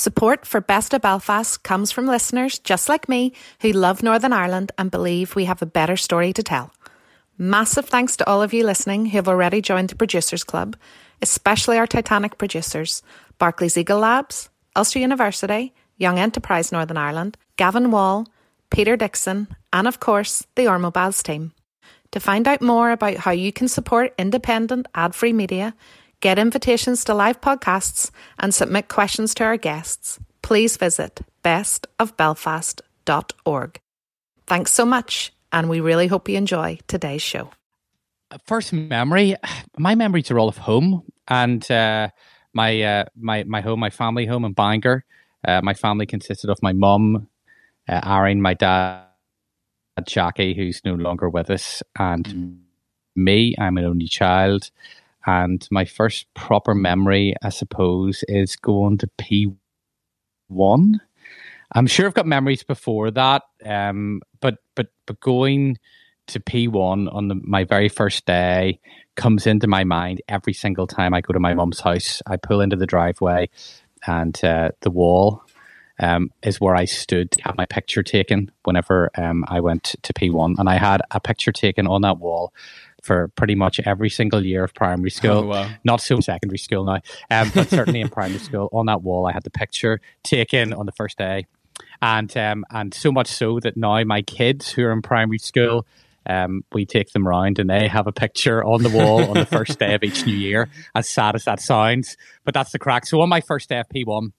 Support for Best of Belfast comes from listeners just like me who love Northern Ireland and believe we have a better story to tell. Massive thanks to all of you listening who have already joined the Producers Club, especially our Titanic producers Barclays Eagle Labs, Ulster University, Young Enterprise Northern Ireland, Gavin Wall, Peter Dixon, and of course, the Ormobiles team. To find out more about how you can support independent, ad free media, get invitations to live podcasts, and submit questions to our guests, please visit bestofbelfast.org. Thanks so much, and we really hope you enjoy today's show. First memory, my memories are all of home and uh, my uh, my my home, my family home in Bangor. Uh, my family consisted of my mum, uh, Aaron, my dad, Jackie, who's no longer with us, and mm. me. I'm an only child. And my first proper memory, I suppose, is going to P1. I'm sure I've got memories before that, um, but but but going to P1 on the, my very first day comes into my mind every single time I go to my mum's house. I pull into the driveway, and uh, the wall um, is where I stood to have my picture taken whenever um, I went to P1. And I had a picture taken on that wall for pretty much every single year of primary school. Oh, wow. Not so secondary school now, um, but certainly in primary school. On that wall, I had the picture taken on the first day. And, um, and so much so that now my kids who are in primary school, um, we take them round and they have a picture on the wall on the first day of each new year, as sad as that sounds. But that's the crack. So on my first day of P1,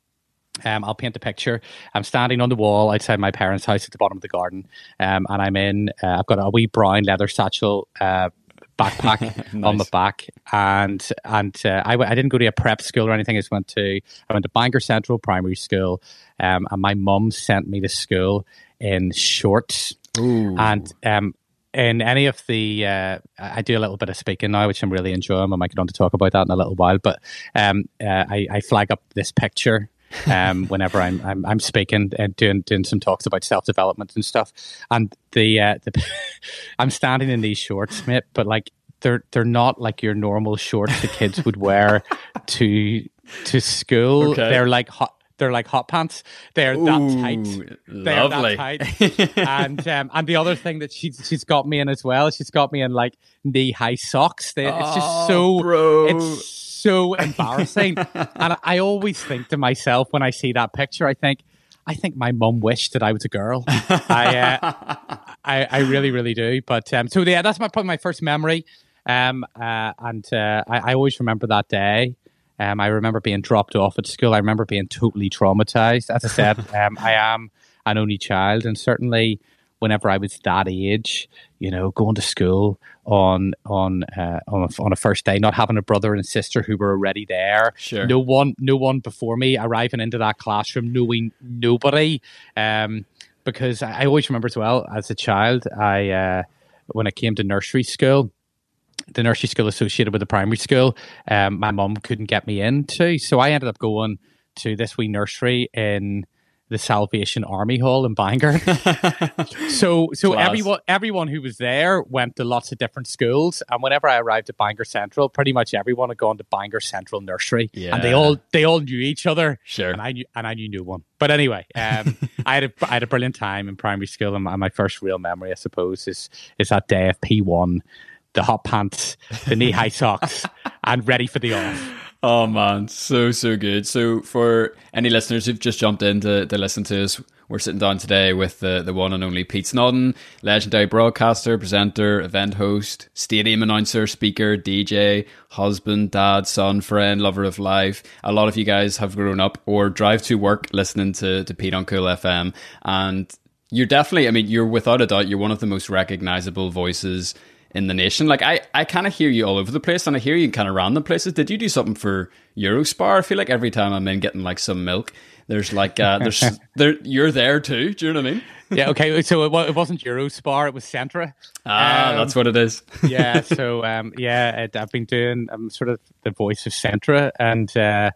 um, I'll paint the picture. I'm standing on the wall outside my parents' house at the bottom of the garden, um, and I'm in. Uh, I've got a wee brown leather satchel uh, backpack nice. on the back, and and uh, I, I didn't go to a prep school or anything. I just went to I went to Bangor Central Primary School, um, and my mum sent me to school in shorts. Ooh. And um, in any of the uh, I do a little bit of speaking now, which I'm really enjoying. I might get on to talk about that in a little while. But um, uh, I, I, flag up this picture um, whenever I'm, I'm, I'm speaking and doing doing some talks about self development and stuff. And the uh, the I'm standing in these shorts, mate, but like they're they're not like your normal shorts the kids would wear to to school. Okay. They're like hot they're like hot pants. They're Ooh, that tight. They're lovely. that tight. and um, and the other thing that she's she's got me in as well. She's got me in like knee high socks. They, it's just oh, so bro. it's so embarrassing. and I always think to myself when I see that picture, I think. I think my mum wished that I was a girl. I, uh, I, I really, really do. But um, so yeah, that's my probably my first memory. Um, uh, and uh, I, I, always remember that day. Um, I remember being dropped off at school. I remember being totally traumatized. As I said, um, I am an only child, and certainly whenever I was that age, you know, going to school on on uh, on, a, on a first day, not having a brother and sister who were already there, sure. no one, no one before me, arriving into that classroom, knowing nobody, um, because I, I always remember as well as a child, I uh, when I came to nursery school the nursery school associated with the primary school, um, my mum couldn't get me into. So I ended up going to this wee nursery in the Salvation Army Hall in Bangor. so so Class. everyone everyone who was there went to lots of different schools. And whenever I arrived at Bangor Central, pretty much everyone had gone to Bangor Central Nursery. Yeah. And they all they all knew each other. Sure. And I knew and I knew no one. But anyway, um, I had a I had a brilliant time in primary school and my first real memory, I suppose, is is that day of P one the hot pants, the knee high socks, and ready for the off. Oh man, so so good. So for any listeners who've just jumped in to, to listen to us, we're sitting down today with the, the one and only Pete Snodden, legendary broadcaster, presenter, event host, stadium announcer, speaker, DJ, husband, dad, son, friend, lover of life. A lot of you guys have grown up or drive to work listening to, to Pete on Cool FM. And you're definitely, I mean, you're without a doubt, you're one of the most recognizable voices in the nation. Like I, I kind of hear you all over the place, and I hear you kind of random places. Did you do something for Eurospar? I feel like every time I'm in getting like some milk, there's like uh, there's there you're there too. Do you know what I mean? yeah. Okay. So it, it wasn't Eurospar; it was Centra. Ah, um, that's what it is. yeah. So um, yeah, it, I've been doing. I'm sort of the voice of Centra, and. Uh,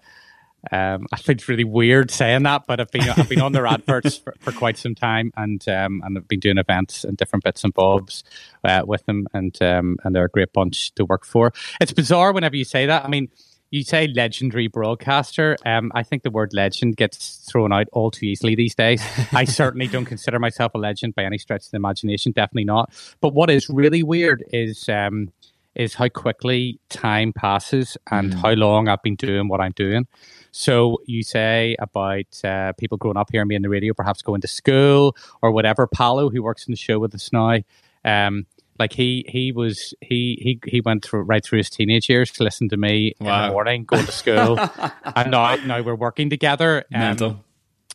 um, I think it's really weird saying that, but I've been I've been on their adverts for, for quite some time, and um, and I've been doing events and different bits and bobs uh, with them, and um, and they're a great bunch to work for. It's bizarre whenever you say that. I mean, you say legendary broadcaster. Um, I think the word legend gets thrown out all too easily these days. I certainly don't consider myself a legend by any stretch of the imagination. Definitely not. But what is really weird is um, is how quickly time passes and mm. how long I've been doing what I'm doing. So you say about uh, people growing up hearing me in the radio, perhaps going to school or whatever. Paulo, who works in the show with us now, um, like he he was he he he went through right through his teenage years to listen to me wow. in the morning, going to school, and now now we're working together. Um, Mental.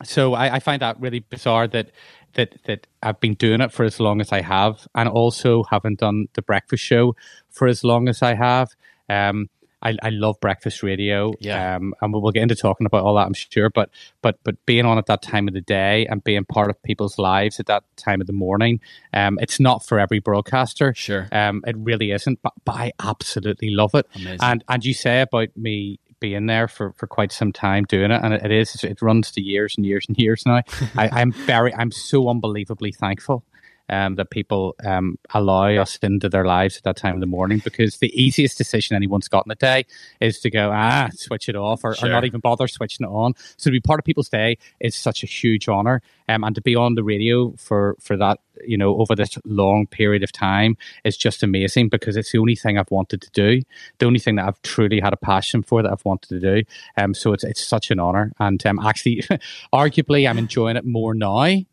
So I, I find that really bizarre that that that I've been doing it for as long as I have, and also haven't done the breakfast show for as long as I have. Um, I, I love breakfast radio. Yeah. Um, and we'll get into talking about all that, I'm sure. But but but being on at that time of the day and being part of people's lives at that time of the morning, um, it's not for every broadcaster. Sure. Um, it really isn't. But, but I absolutely love it. Amazing. And and you say about me being there for, for quite some time doing it, and it, it is it runs to years and years and years now. I, I'm very I'm so unbelievably thankful um, that people um, allow us into their lives at that time of the morning because the easiest decision anyone's got in the day is to go, ah, switch it off or, sure. or not even bother switching it on. So to be part of people's day is such a huge honor. Um, and to be on the radio for, for that, you know, over this long period of time is just amazing because it's the only thing I've wanted to do, the only thing that I've truly had a passion for that I've wanted to do. Um, so it's, it's such an honor. And um, actually, arguably, I'm enjoying it more now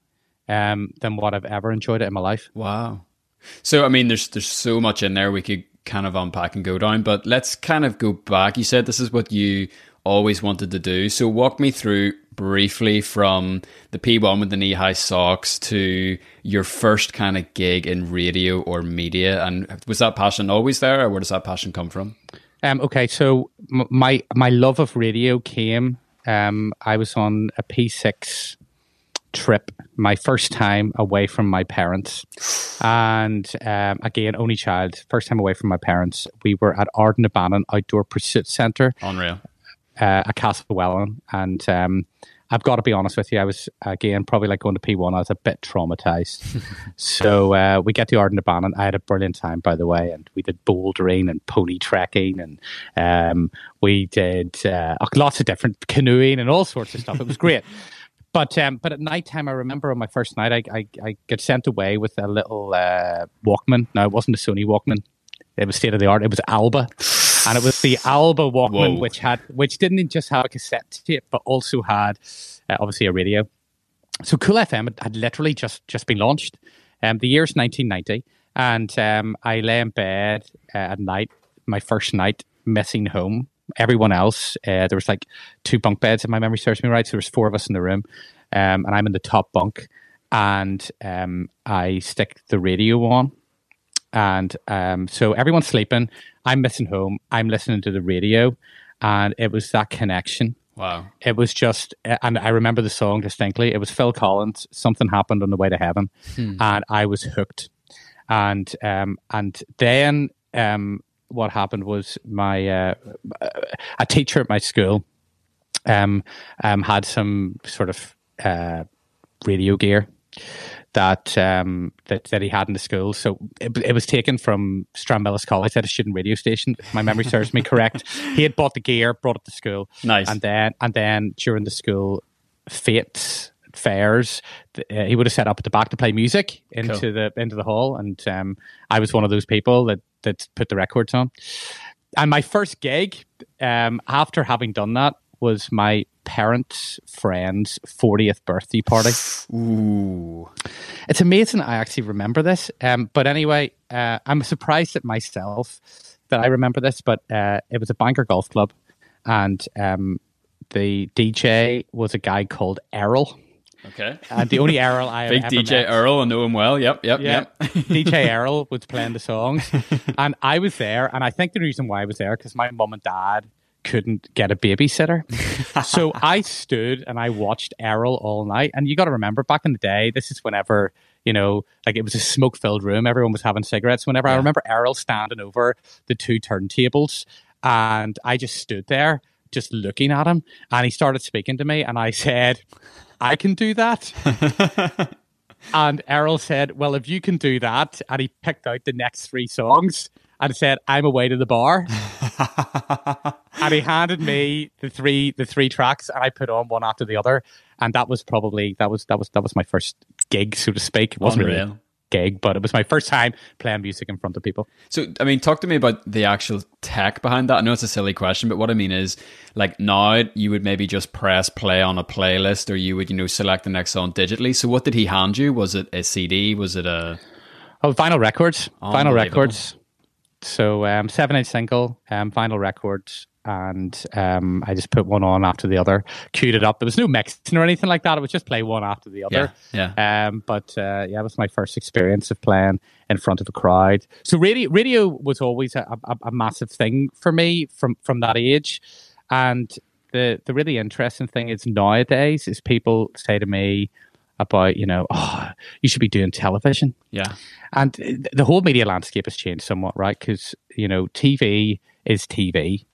um, than what I've ever enjoyed it in my life. Wow. So I mean, there's there's so much in there we could kind of unpack and go down, but let's kind of go back. You said this is what you always wanted to do. So walk me through briefly from the P1 with the knee high socks to your first kind of gig in radio or media. And was that passion always there, or where does that passion come from? Um, okay, so my my love of radio came. Um, I was on a P6 trip, my first time away from my parents. And um, again, only child, first time away from my parents. We were at Ardnabannon Outdoor Pursuit Centre. Unreal. Uh, at Castlewellan. And um, I've got to be honest with you, I was, again, probably like going to P1, I was a bit traumatized. so uh, we get to Ardnabannon. I had a brilliant time, by the way. And we did bouldering and pony trekking. And um, we did uh, lots of different canoeing and all sorts of stuff. It was great. But um, but at night time, I remember on my first night, I I, I get sent away with a little uh, Walkman. No, it wasn't a Sony Walkman. It was state of the art. It was Alba, and it was the Alba Walkman, Whoa. which had which didn't just have a cassette tape, but also had uh, obviously a radio. So Cool FM had, had literally just just been launched. Um, the year's 1990, and um, I lay in bed uh, at night, my first night, missing home everyone else, uh, there was like two bunk beds, if my memory serves me right. So there was four of us in the room, um, and I'm in the top bunk, and um, I stick the radio on, and um, so everyone's sleeping. I'm missing home. I'm listening to the radio, and it was that connection. Wow! It was just, and I remember the song distinctly. It was Phil Collins. Something happened on the way to heaven, hmm. and I was hooked. And um, and then um, what happened was my uh, a teacher at my school um, um, had some sort of uh, radio gear that um, that that he had in the school. So it, it was taken from Stranmillis College at a student radio station. If my memory serves me correct. He had bought the gear, brought it to school. Nice. And then and then during the school fetes fairs, uh, he would have set up at the back to play music into cool. the into the hall, and um, I was one of those people that that put the records on. And my first gig, um, after having done that, was my parents' friend's 40th birthday party. Ooh. It's amazing I actually remember this. Um, but anyway, uh, I'm surprised at myself that I remember this, but uh, it was a Bangor Golf Club. And um, the DJ was a guy called Errol. Okay. And the only Errol I big DJ met, Earl, I know him well. Yep, yep, yeah, yep. DJ Errol was playing the songs, and I was there. And I think the reason why I was there because my mum and dad couldn't get a babysitter, so I stood and I watched Errol all night. And you got to remember, back in the day, this is whenever you know, like it was a smoke filled room. Everyone was having cigarettes. Whenever yeah. I remember Errol standing over the two turntables, and I just stood there just looking at him and he started speaking to me and I said, I can do that. and Errol said, Well, if you can do that, and he picked out the next three songs and said, I'm away to the bar. and he handed me the three the three tracks, and I put on one after the other, and that was probably that was that was that was my first gig, so to speak. It wasn't really Unreal. a gig, but it was my first time playing music in front of people. So, I mean, talk to me about the actual tech behind that. I know it's a silly question, but what I mean is, like now, you would maybe just press play on a playlist, or you would, you know, select the next song digitally. So, what did he hand you? Was it a CD? Was it a? Oh, vinyl records, vinyl records. So um, seven inch single, um, vinyl records, and um, I just put one on after the other, queued it up. There was no mixing or anything like that. It was just play one after the other. Yeah, yeah. Um, but uh, yeah, it was my first experience of playing in front of a crowd. So radio, radio was always a, a, a massive thing for me from from that age. And the the really interesting thing is nowadays is people say to me about you know oh you should be doing television Yeah, and the whole media landscape has changed somewhat, right? Because you know, TV is TV,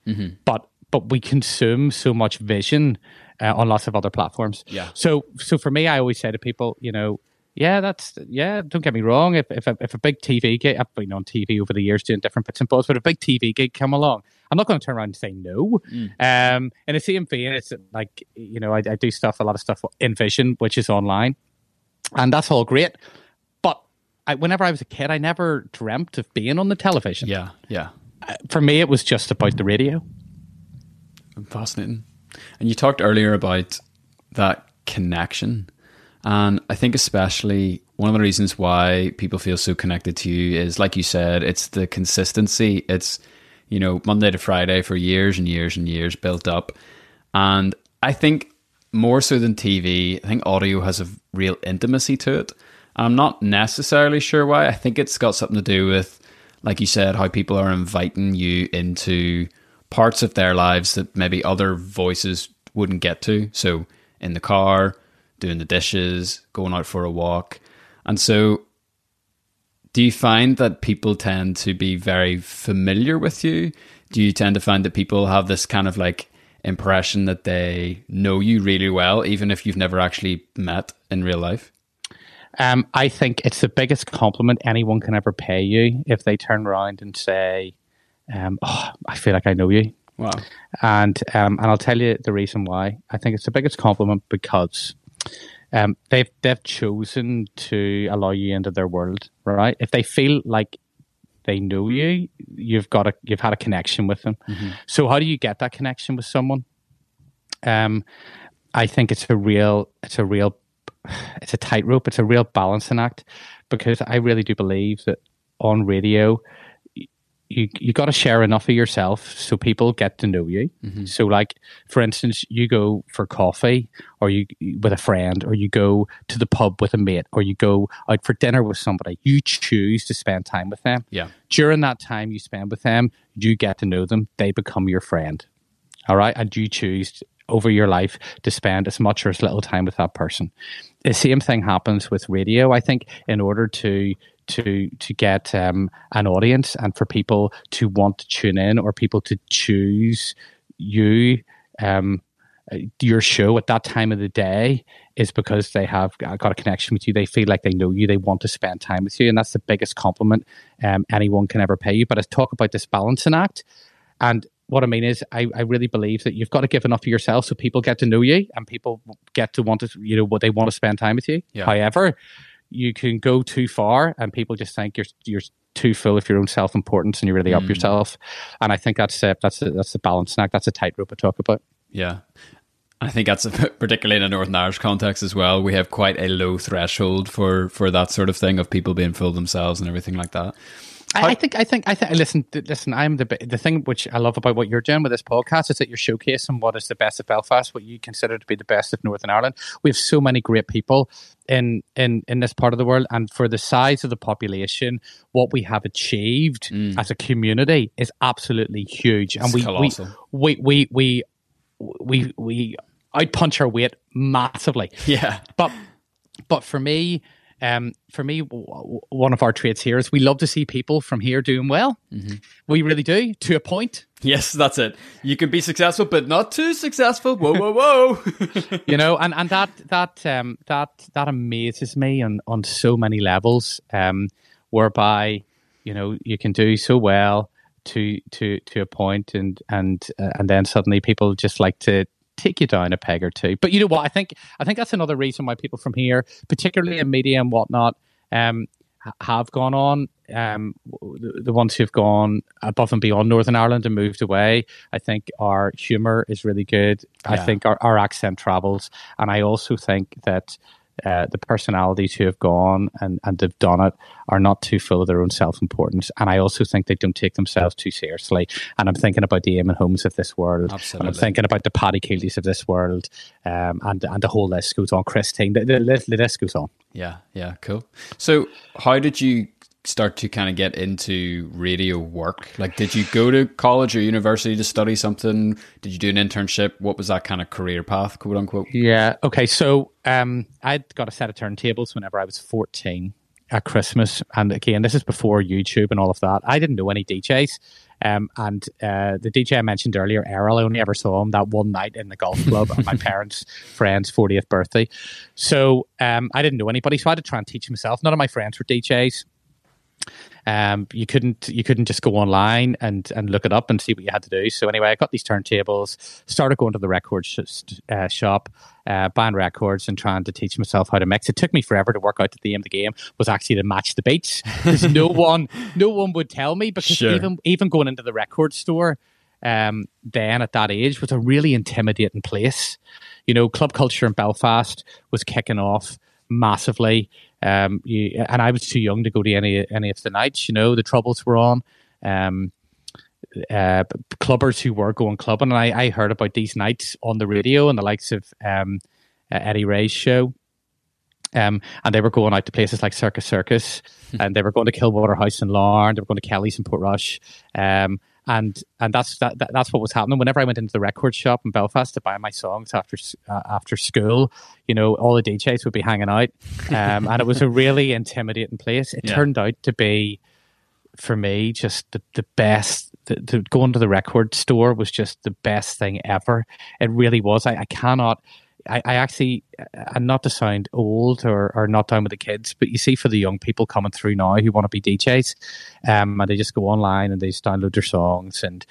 but but we consume so much vision uh, on lots of other platforms. Yeah. So so for me, I always say to people, you know, yeah, that's yeah. Don't get me wrong. If if a, if a big TV gig, I've been on TV over the years doing different bits and bobs, but a big TV gig come along, I'm not going to turn around and say no. Um, in the same vein, it's like you know, I, I do stuff, a lot of stuff in Vision, which is online, and that's all great. But I, whenever I was a kid, I never dreamt of being on the television. yeah, yeah. For me, it was just about the radio. Fascinating. And you talked earlier about that connection. And I think, especially, one of the reasons why people feel so connected to you is, like you said, it's the consistency. It's, you know, Monday to Friday for years and years and years built up. And I think more so than TV, I think audio has a real intimacy to it. And I'm not necessarily sure why. I think it's got something to do with, like you said, how people are inviting you into parts of their lives that maybe other voices wouldn't get to. So in the car, doing the dishes, going out for a walk. And so do you find that people tend to be very familiar with you? Do you tend to find that people have this kind of like impression that they know you really well, even if you've never actually met in real life? Um, I think it's the biggest compliment anyone can ever pay you if they turn around and say, um, "Oh, I feel like I know you." Wow. and um, and I'll tell you the reason why. I think it's the biggest compliment because um, they've they've chosen to allow you into their world, right? If they feel like they know you, you've got a you've had a connection with them. So how do you get that connection with someone? Um, I think it's a real it's a real it's a tightrope. It's a real balancing act because I really do believe that on radio you you got to share enough of yourself so people get to know you. Mm-hmm. So, like for instance, you go for coffee, or you with a friend, or you go to the pub with a mate, or you go out for dinner with somebody. You choose to spend time with them. Yeah. During that time you spend with them, you get to know them. They become your friend. All right, and you choose over your life to spend as much or as little time with that person. The same thing happens with radio. I think in order to to to get um, an audience and for people to want to tune in or people to choose you um, uh, your show at that time of the day is because they have got a connection with you. They feel like they know you. They want to spend time with you, and that's the biggest compliment um, anyone can ever pay you. But I talk about this balancing act, and what I mean is, I, I really believe that you've got to give enough of yourself so people get to know you and people get to want to, you know, what they want to spend time with you. Yeah. However, you can go too far and people just think you're you're too full of your own self importance and you really up yourself. And I think that's uh, that's a, that's the balance act. That's a tightrope I talk about. Yeah. I think that's a, particularly in a Northern Irish context as well. We have quite a low threshold for, for that sort of thing of people being full themselves and everything like that. I, I think I think I think listen listen I'm the the thing which I love about what you're doing with this podcast is that you're showcasing what is the best of Belfast what you consider to be the best of Northern Ireland. We have so many great people in in in this part of the world and for the size of the population what we have achieved as a community is absolutely huge. And we, we we we we we we outpunch our weight massively. Yeah. but but for me um, for me, w- w- one of our traits here is we love to see people from here doing well. We really do, to a point. Yes, that's it. You can be successful, but not too successful. Whoa, whoa, whoa. you know, and, and that that um, that that amazes me on on so many levels. Um, whereby you know you can do so well to to to a point, and and uh, and then suddenly people just like to take you down a peg or two. But you know what? I think I think that's another reason why people from here, particularly in media and whatnot, um, have gone on. Um, the, the, ones who've gone above and beyond Northern Ireland and moved away. I think our humour is really good. Yeah. I think our, our accent travels, and I also think that uh, the personalities who have gone and, and they've done it are not too full of their own self importance. And I also think they don't take themselves too seriously. And I'm thinking about the Eamonn Holmes of this world. Absolutely. And I'm thinking about the Paddy Kieltys of this world. Um, and, and the whole list goes on. Christine, the, the, the list goes on. Yeah, yeah, cool. So, how did you start to kind of get into radio work? Like, did you go to college or university to study something? Did you do an internship? What was that kind of career path, quote unquote? Yeah. Okay. So, um, I'd got a set of turntables whenever I was 14 at Christmas. And again, this is before YouTube and all of that. I didn't know any DJs. Um, and uh, the DJ I mentioned earlier, Errol, I only ever saw him that one night in the golf club on my parents' friend's 40th birthday. So um, I didn't know anybody. So I had to try and teach myself. None of my friends were DJs. Um, you couldn't you couldn't just go online and and look it up and see what you had to do. So anyway, I got these turntables, started going to the record sh- uh, shop, uh, buying records and trying to teach myself how to mix. It took me forever to work out that the aim of the game was actually to match the beats because no one no one would tell me because sure. even even going into the record store. Um, then at that age was a really intimidating place. You know, club culture in Belfast was kicking off massively. Um, you, and I was too young to go to any any of the nights. You know, the troubles were on. Um, uh, clubbers who were going clubbing, and I, I heard about these nights on the radio and the likes of um, uh, Eddie Ray's show. Um, and they were going out to places like Circus Circus, and they were going to Kilwaughter House in Larne, they were going to Kelly's in Portrush, um, and and that's that, that, that's what was happening. Whenever I went into the record shop in Belfast to buy my songs after uh, after school, you know, all the DJs would be hanging out, um, and it was a really intimidating place. It yeah. turned out to be, for me, just the, the best. The, the, going to the record store was just the best thing ever. It really was. I, I cannot I, I actually, and not to sound old or, or not down with the kids, but you see for the young people coming through now who want to be DJs, um, and they just go online and they just download their songs and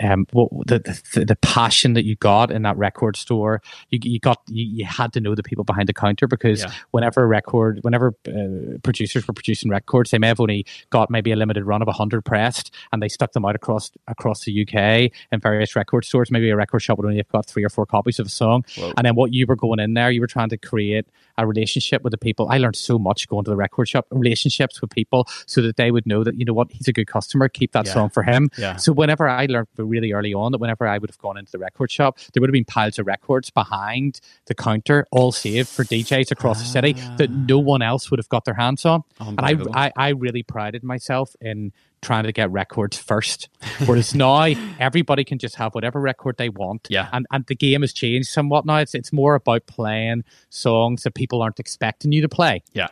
um, what the, the, the passion that you got in that record store, you, you got you, you had to know the people behind the counter because yeah. whenever a record, whenever uh, producers were producing records, they may have only got maybe a limited run of hundred pressed, and they stuck them out across across the UK in various record stores. Maybe a record shop would only have got three or four copies of a song, Whoa. and then what you were going in there, you were trying to create a relationship with the people. I learned so much going to the record shop, relationships with people, so that they would know that you know what he's a good customer. Keep that yeah. song for him. Yeah. So whenever I learned really early on that whenever I would have gone into the record shop, there would have been piles of records behind the counter, all saved for DJs across ah. the city that ah. no one else would have got their hands on. And I, I, I really prided myself in trying to get records first. Whereas now everybody can just have whatever record they want. Yeah. And and the game has changed somewhat now. It's it's more about playing songs that people aren't expecting you to play. Yeah.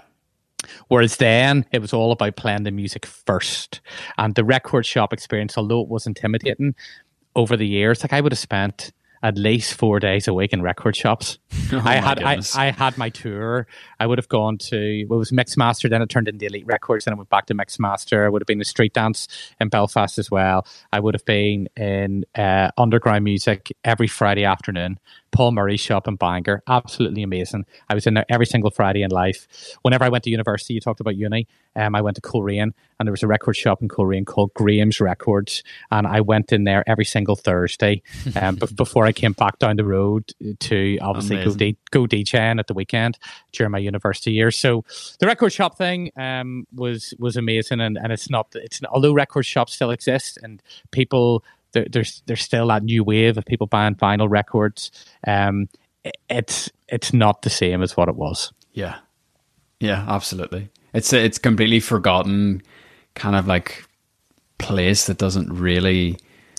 Whereas then it was all about playing the music first. And the record shop experience, although it was intimidating over the years, like I would have spent at least four days a week in record shops. Oh I had I, I, had my tour. I would have gone to well, it was Mixmaster, then it turned into Elite Records, then I went back to Mixmaster. I would have been in street dance in Belfast as well. I would have been in uh, underground music every Friday afternoon. Paul Murray shop in Bangor, absolutely amazing. I was in there every single Friday in life. Whenever I went to university, you talked about uni. Um, I went to Coleraine and there was a record shop in Coleraine called Graham's Records, and I went in there every single Thursday um, before I came back down the road to obviously Amazing. go D- go DJing at the weekend during my university years. So the record shop thing um, was was amazing, and, and it's not it's although record shops still exist and people there, there's there's still that new wave of people buying vinyl records. Um, it's it's not the same as what it was. Yeah, yeah, absolutely. It's it's completely forgotten kind of like place that doesn't really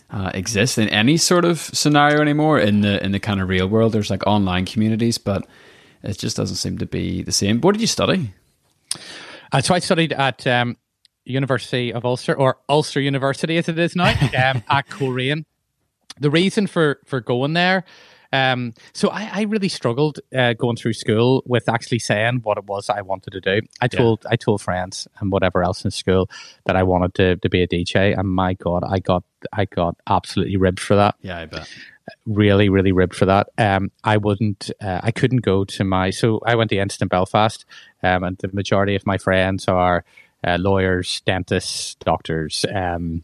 uh, exist in any sort of scenario anymore in the in the kind of real world. There's like online communities, but it just doesn't seem to be the same. What did you study? Uh, so I studied at um, University of Ulster or Ulster University as it is now um, at Coleraine. The reason for for going there Um, so I, I really struggled uh, going through school with actually saying what it was I wanted to do. I told I told friends and whatever else in school that I wanted to, to be a DJ, and my God, I got I got absolutely ribbed for that. Yeah, I bet. Really, really ribbed for that. Um, I wouldn't, uh, I couldn't go to my. So I went to Instant Belfast, um, and the majority of my friends are uh, lawyers, dentists, doctors. Um,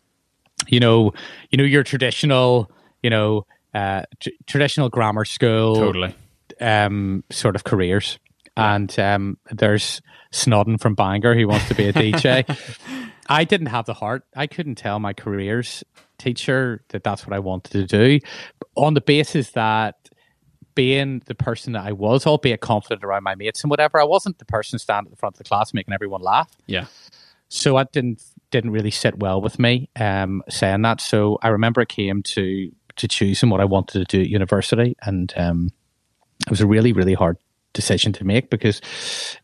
you know, you know your traditional, you know, uh, t- traditional grammar school, Totally. um, sort of careers. And um, there's Snodden from Bangor who wants to be a DJ. I didn't have the heart. I couldn't tell my careers teacher that that's what I wanted to do on the basis that being the person that I was, albeit confident around my mates and whatever, I wasn't the person standing at the front of the class making everyone laugh. Yeah. So that didn't didn't really sit well with me um, saying that. So I remember it came to to choosing what I wanted to do at university, and um, it was a really really hard decision to make because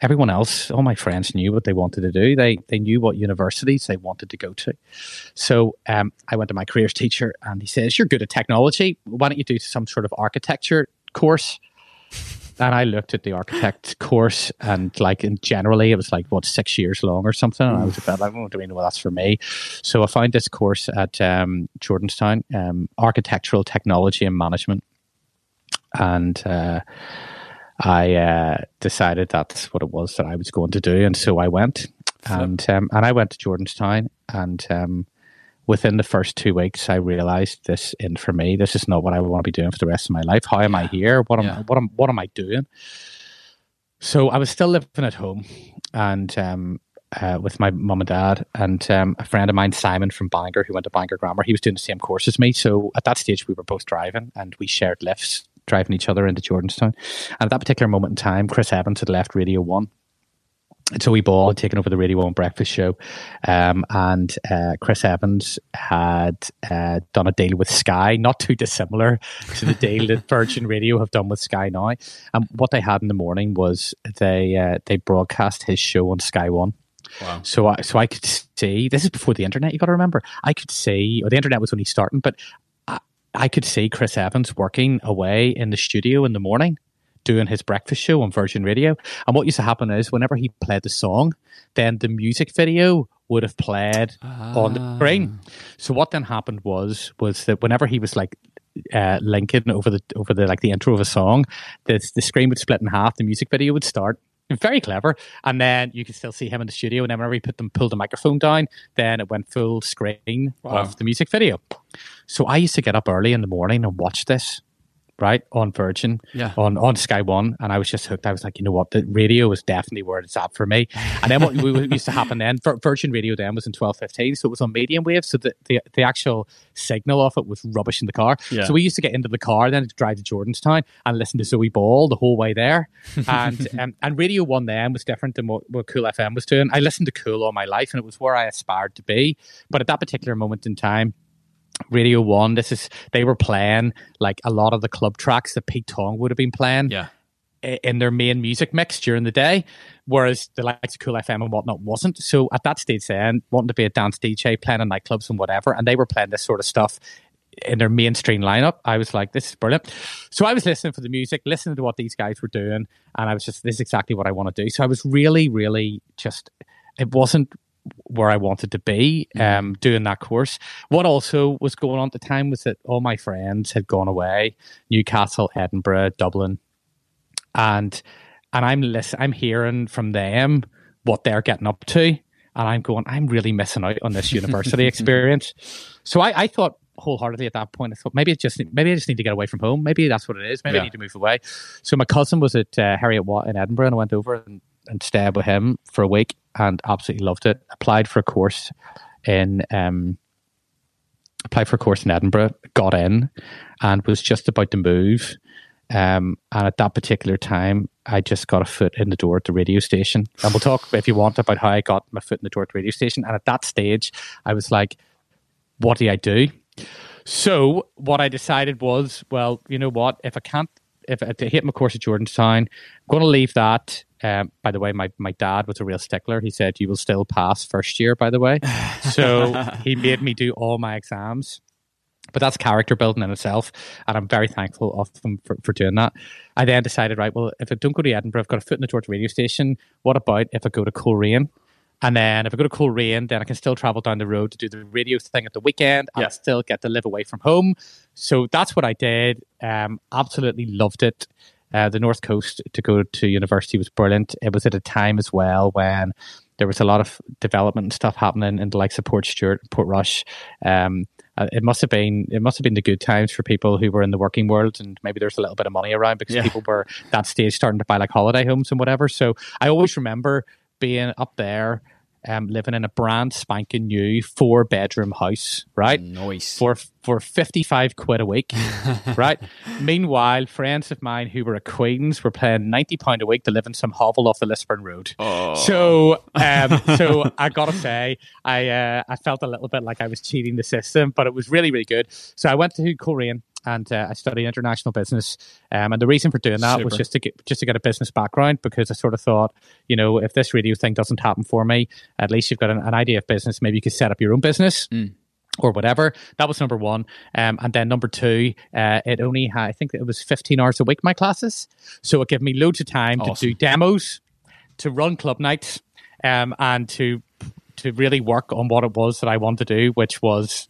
everyone else, all my friends, knew what they wanted to do. They they knew what universities they wanted to go to. So um, I went to my careers teacher, and he says, "You're good at technology. Why don't you do some sort of architecture course?" And I looked at the architect course, and like in generally, it was like what six years long or something. And I was a bit like, "Oh, do we know that's for me?" So I found this course at um, Jordanstown, um, architectural technology and management, and uh, I uh, decided that's what it was that I was going to do, and so I went, and um, and I went to Jordanstown, and um, within the first two weeks, I realized this in for me. This is not what I want to be doing for the rest of my life. How am I here? What am Yeah. what am what am I doing? So I was still living at home, and um, uh, with my mum and dad, and um, a friend of mine, Simon from Bangor, who went to Bangor Grammar. He was doing the same course as me. So at that stage, we were both driving, and we shared lifts, driving each other into Jordanstown. And at that particular moment in time, Chris Evans had left Radio One. Zoe Ball had taken over the Radio One breakfast show, um, and uh, Chris Evans had uh, done a deal with Sky, not too dissimilar to the deal that Virgin Radio have done with Sky now. And what they had in the morning was they uh, they broadcast his show on Sky One. Wow. So I so I could see this is before the internet. You got to remember, I could see, or the internet was only starting, but I, I could see Chris Evans working away in the studio in the morning, doing his breakfast show on Virgin Radio. And what used to happen is, whenever he played the song, then the music video would have played on the screen. So what then happened was was that whenever he was like uh, linking over the over the like the intro of a song, the the screen would split in half. The music video would start. Very clever, and then you could still see him in the studio. And then whenever he put them pulled the microphone down, then it went full screen Wow. of the music video. So I used to get up early in the morning and watch this, right on Virgin, Yeah. on on Sky One, and I was just hooked. I was like, you know what, the radio was definitely where it's at for me. And then what used to happen then, Virgin Radio then was in twelve fifteen, so it was on medium wave, so the, the the actual signal off it was rubbish in the car. Yeah. So we used to get into the car then to drive to Jordanstown and listen to Zoe Ball the whole way there. And um, and Radio One then was different than what, what Cool FM was doing. I listened to Cool all my life, and it was where I aspired to be. But at that particular moment in time. Radio One, this is they were playing like a lot of the club tracks that Pete Tong would have been playing Yeah. in their main music mix during the day, whereas the likes of Cool FM and whatnot wasn't. So at that stage, then wanting to be a dance DJ, playing in nightclubs and whatever, and they were playing this sort of stuff in their mainstream lineup. I was like, this is brilliant. So I was listening for the music, listening to what these guys were doing, and I was just, this is exactly what I want to do. So I was really, really just, it wasn't where I wanted to be um, doing that course. What also was going on at the time was that all my friends had gone away Newcastle, Edinburgh, Dublin, and and I'm listen, I'm hearing from them what they're getting up to, and I'm going, I'm really missing out on this university experience. So I, I thought wholeheartedly at that point, I thought maybe it just maybe I just need to get away from home. Maybe that's what it is. Maybe Yeah. I need to move away. So my cousin was at uh, Heriot-Watt in Edinburgh, and I went over and, and stayed with him for a week, and absolutely loved it. Applied for a course in um, applied for a course in Edinburgh, got in, and was just about to move. Um, and at that particular time, I just got a foot in the door at the radio station. And we'll talk, if you want, about how I got my foot in the door at the radio station. And at that stage, I was like, what do I do? So what I decided was, well, you know what? If I can't, if I hit my course at Jordanstown, I'm going to leave that. Um, by the way, my, my dad was a real stickler. He said, you will still pass first year, by the way. So he made me do all my exams But that's character building in itself, and I'm very thankful of them for, for doing that. I then decided, right, well, if I don't go to Edinburgh, I've got a foot in the to radio station. What about if I go to Coleraine? And then if I go to Coleraine, then I can still travel down the road to do the radio thing at the weekend and Yeah. still get to live away from home. So that's what I did. Um, absolutely loved it. Uh, the North Coast to go to university was brilliant. It was at a time as well when there was a lot of development and stuff happening in the likes of Portstewart, Port Rush. Um, uh, it must have been it must have been the good times for people who were in the working world, and maybe there's a little bit of money around because Yeah. people were that stage starting to buy like holiday homes and whatever. So I always remember being up there, um, living in a brand spanking new four bedroom house, right? Nice. for for 55 quid a week right meanwhile friends of mine who were at queens were paying 90 pound a week to live in some hovel off the lisburn road Oh. so um so i gotta say i uh, i felt a little bit like i was cheating the system but it was really really good so i went to Coleraine and uh, I studied international business, um, and the reason for doing that was just to get just to get a business background because I sort of thought, you know, if this radio thing doesn't happen for me, at least you've got an, an idea of business. Maybe you could set up your own business or whatever. That was number one. Um, and then number two, uh, it only had, I think it was 15 hours a week, my classes. So it gave me loads of time to do demos, to run club nights, um, and to to really work on what it was that I wanted to do, which was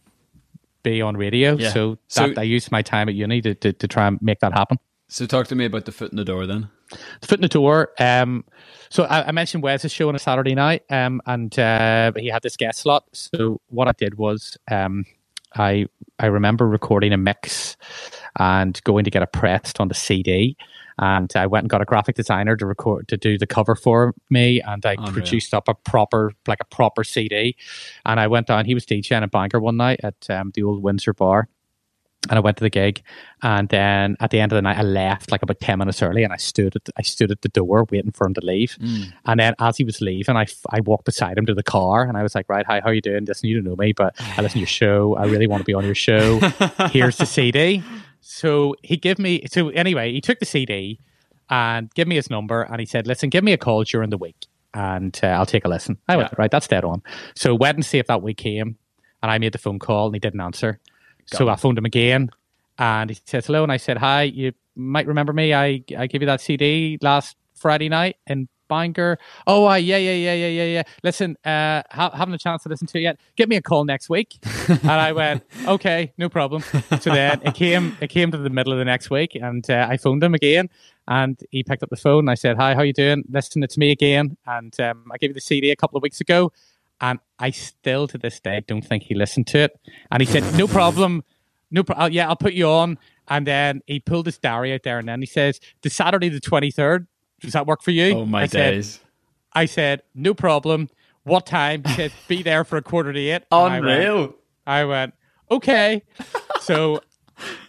be on radio. Yeah. So, So- that, I used my time at uni to, to, to try and make that happen. So talk to me about the foot in the door then. The foot in the door. Um, so I, I mentioned Wes's show on a Saturday night, um, and uh, he had this guest slot. So what I did was, um, I I remember recording a mix and going to get it pressed on the CD. And I went and got a graphic designer to record to do the cover for me, and I Unreal. produced up a proper like a proper CD. And I went down. He was DJing at Bangor one night at um, the old Windsor Bar, and I went to the gig. And then at the end of the night, I left like about ten minutes early, and I stood at I stood at the door waiting for him to leave. And then as he was leaving, I, I walked beside him to the car, and I was like, "Right, hi, how you doing? Listen, you don't know me, but I listen to your show. I really want to be on your show. Here's the CD." So he gave me. So anyway, he took the CD and gave me his number, and he said, "Listen, give me a call during the week, and uh, I'll take a listen." I went, Yeah. "Right, that's dead on." So Wednesday if that week came, and I made the phone call, and he didn't answer. so I phoned him again, and he says hello, and I said, "Hi, you might remember me. I I gave you that CD last Friday night in Bangor. Oh, uh, yeah, yeah, yeah, yeah, yeah, yeah. Listen, uh, ha- haven't a chance to listen to it yet. Give me a call next week." and I went, "Okay, no problem." So then it came it came to the middle of the next week, and uh, I phoned him again, and he picked up the phone. And I said, "Hi, how you doing? Listen, it's me again, and um, I gave you the CD a couple of weeks ago." And I still to this day don't think he listened to it. And he said, "No problem, no problem. Yeah, I'll put you on." And then he pulled his diary out there, and then he says, "The Saturday the twenty third. Does that work for you?" Oh my I said, days. I said, "No problem. What time?" He said, "Be there for a quarter to eight. And I went, Unreal. I went, okay. so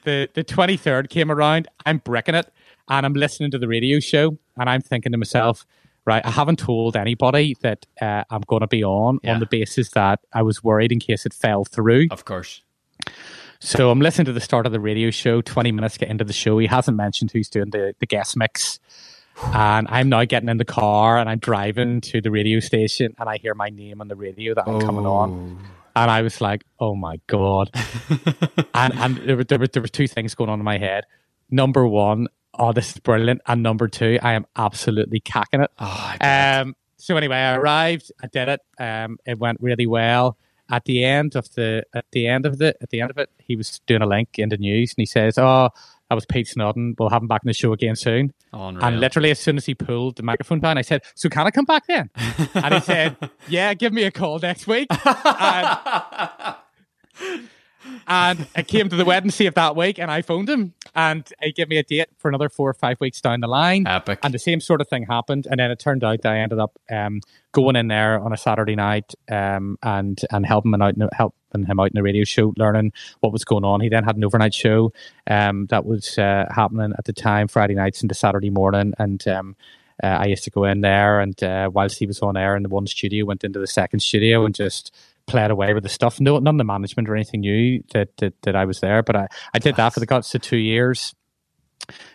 the the twenty third came around. I'm bricking it, and I'm listening to the radio show, and I'm thinking to myself, right, I haven't told anybody that uh, I'm going to be on Yeah. on the basis that I was worried in case it fell through. Of course. So I'm listening to the start of the radio show. Twenty minutes get into the show. He hasn't mentioned who's doing the the guest mix. And I'm now getting in the car and I'm driving to the radio station and I hear my name on the radio that I'm coming on. And I was like, oh my God. and and there were, there, were, there were two things going on in my head. Number one, oh, this is brilliant. And number two, I am absolutely cacking it. Oh, Um, so anyway, I arrived. I did it. Um, it went really well. At the end of the at the end of the at the end of it, he was doing a link in the news, and he says, "Oh, that was Pete Snodden. We'll have him back in the show again soon." Unreal. And literally, as soon as he pulled the microphone down, I said, "So can I come back then?" and he said, "Yeah, give me a call next week." and, and I came to the Wednesday of that week, and I phoned him, and he gave me a date for another four or five weeks down the line. Epic. And the same sort of thing happened, and then it turned out that I ended up um, going in there on a Saturday night um, and and helping him out, helping him out in the radio show, learning what was going on. He then had an overnight show um, that was uh, happening at the time, Friday nights into Saturday morning, and um, uh, I used to go in there, and uh, whilst he was on air in the one studio, went into the second studio and just played away with the stuff. No, none of the management or anything knew that that, that I was there, but I, I did that for the guts of two years.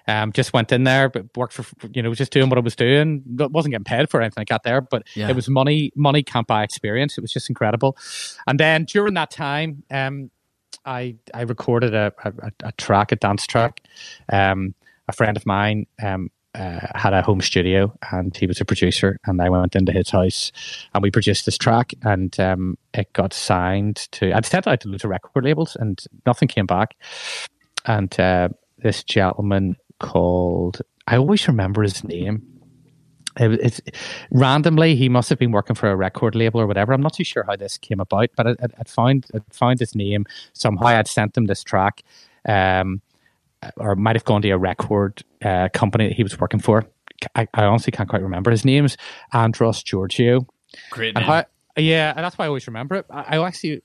Um, just went in there, but worked for you know just doing what I was doing. wasn't getting paid for anything I got there, but Yeah. it was money. Money can't buy experience. It was just incredible. And then during that time, um, I I recorded a, a, a track, a dance track. Um, a friend of mine um, uh, had a home studio, and he was a producer. And I went into his house, and we produced this track, and um, it got signed to. I'd sent out to loads of record labels, and nothing came back. And uh, this gentleman called I always remember his name. It, it's randomly he must have been working for a record label or whatever. I'm not too sure how this came about, but I, I, I found I found his name somehow. I'd sent him this track, um, or might have gone to a record uh, company that he was working for. I, I honestly can't quite remember his name's Andros Georgiou. Great And name. how, yeah, and that's why I always remember it. I, I actually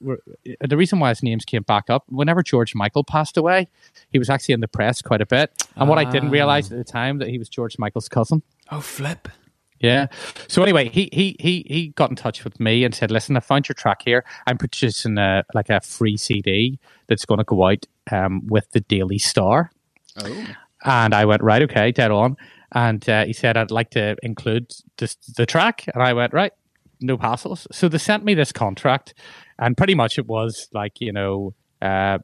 the reason why his names came back up whenever George Michael passed away, he was actually in the press quite a bit. And what I didn't realize at the time that he was George Michael's cousin. oh, flip. Yeah. So anyway, he he he he got in touch with me and said, "Listen, I found your track here. I'm producing a like a free CD that's going to go out um, with the Daily Star." Oh. And I went, right, okay, dead on. And uh, he said, I'd like to include this, the track. And I went, right, no hassles. So they sent me this contract. And pretty much it was like, you know, uh,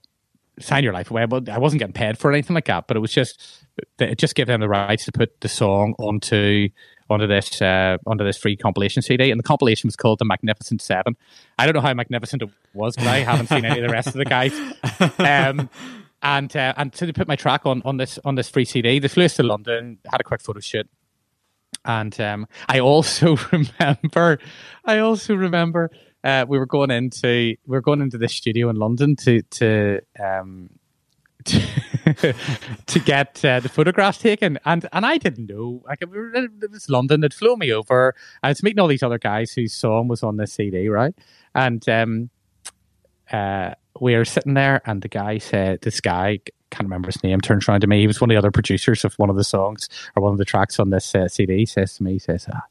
sign your life away. But I wasn't getting paid for anything like that. But it was just, it just gave them the rights to put the song onto onto this uh, onto this free compilation CD, and the compilation was called the Magnificent Seven. I don't know how magnificent it was, but I haven't seen any of the rest of the guys. Um, and uh, and so they put my track on on this on this free CD. They flew us to London, had a quick photo shoot, and um, I also remember, I also remember uh, we were going into we were going into this studio in London to to um, to, to get uh, the photographs taken, and and I didn't know. Like it was London, they'd me over. I was meeting all these other guys whose song was on this CD, right? And um, uh, we were sitting there, and the guy said, "This guy." Can't remember his name. Turns around to me. He was one of the other producers of one of the songs or one of the tracks on this uh, CD. Says to me, he "says ah,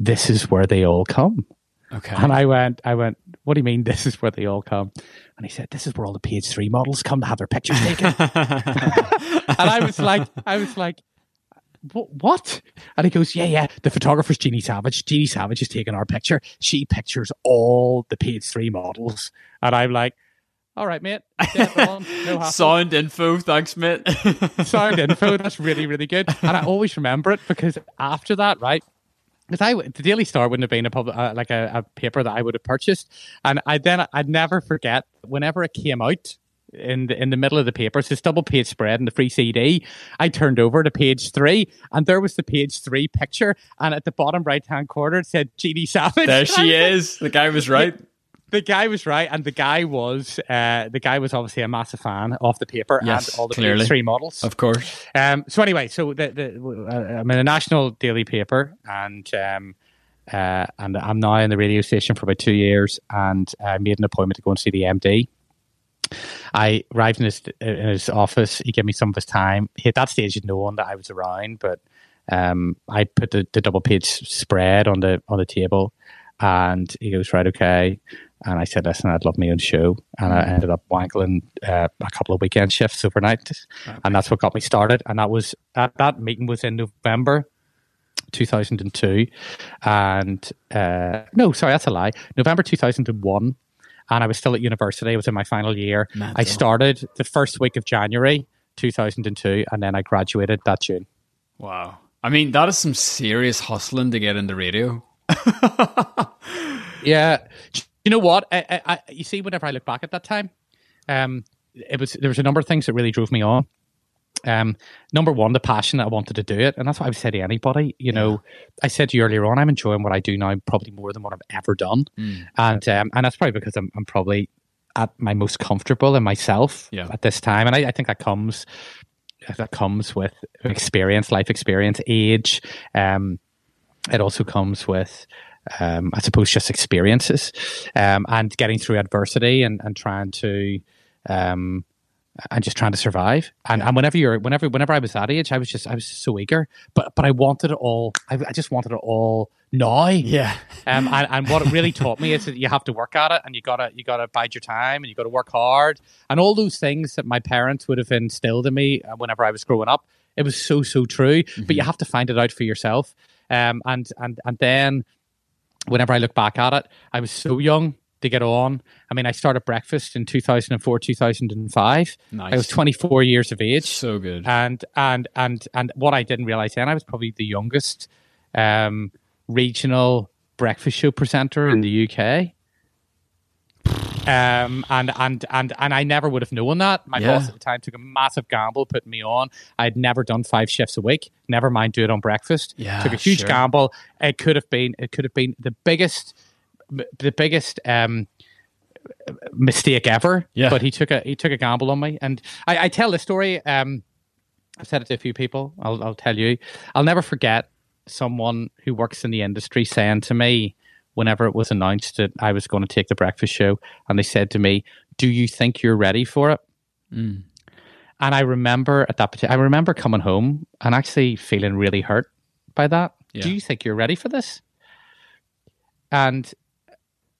This is where they all come." Okay. And I went, I went, what do you mean this is where they all come? And he said, this is where all the page three models come to have their pictures taken. and I was like, I was like, what? And he goes, yeah, yeah, the photographer's Jeany Savage. Jeany Savage is taking our picture. She pictures all the page three models. And I'm like, all right, mate. No Sound info. Thanks, mate. sound info. That's really, really good. And I always remember it because after that, right? Because I, the Daily Star wouldn't have been a public, uh, like a, a paper that I would have purchased, and I then I'd never forget whenever it came out in the in the middle of the paper, it's this double page spread in the free CD. I turned over to page three, and there was the page three picture, and at the bottom right hand corner it said Jeany Savage. there she is. The guy was right. The guy was right, and the guy was uh, the guy was obviously a massive fan of the paper Yes, and all the three models. Of course. Um, so anyway, so the, the, uh, I'm in a national daily paper, and um, uh, and I'm now in the radio station for about two years, and I made an appointment to go and see the MD. I arrived in his in his office. He gave me some of his time. He, at that stage, he'd known that I was around, but um, I put the, the double page spread on the on the table, and he goes, "Right, okay." And I said, "Listen, I'd love my own show," and I ended up wankling uh, a couple of weekend shifts overnight, and that's what got me started. And that was that that meeting was in November. 2002 and uh, no sorry that's a lie. November 2001 and i was still at university. I was in my final year. I started the first week of january 2002 and then i graduated that june. Wow. I mean, that is some serious hustling to get into radio. Yeah, you know what? I, I, I, you see, whenever I look back at that time, um, it was there was a number of things that really drove me on. Um, number one, the passion that I wanted to do it, and that's what I've said to anybody. You know, I said to you earlier on, I'm enjoying what I do now probably more than what I've ever done, and um, and that's probably because I'm, I'm probably at my most comfortable in myself Yeah. at this time, and I, I think that comes that comes with experience, life experience, age. Um, it also comes with um, I suppose just experiences um, and getting through adversity and, and trying to um, and just trying to survive. And, and whenever you're whenever whenever I was that age, I was just I was so eager, but but I wanted it all. I, I just wanted it all now. Yeah. Um, and, and what it really taught me is that you have to work at it, and you gotta you gotta bide your time, and you gotta work hard, and all those things that my parents would have instilled in me uh, whenever I was growing up. It was so so true, but you have to find it out for yourself. Um, and and and then whenever I look back at it, I was so young. to get on. I mean, I started breakfast in 2004, 2005. Nice. I was 24 years of age. So good. And and and and what I didn't realize then, I was probably the youngest um, regional breakfast show presenter in the UK. Um, and and and and I never would have known that. My Yeah. boss at the time took a massive gamble putting me on. I'd never done five shifts a week. Never mind do it on breakfast. Yeah, took a huge sure. gamble. It could have been. It could have been the biggest, the biggest um, mistake ever. Yeah. But he took a he took a gamble on me, and I, I tell this story. Um, I've said it to a few people. I'll I'll tell you. I'll never forget someone who works in the industry saying to me whenever it was announced that I was going to take the breakfast show, and they said to me, "Do you think you're ready for it?" Mm. And I remember at that particular, I remember coming home and actually feeling really hurt by that. Yeah. Do you think you're ready for this? And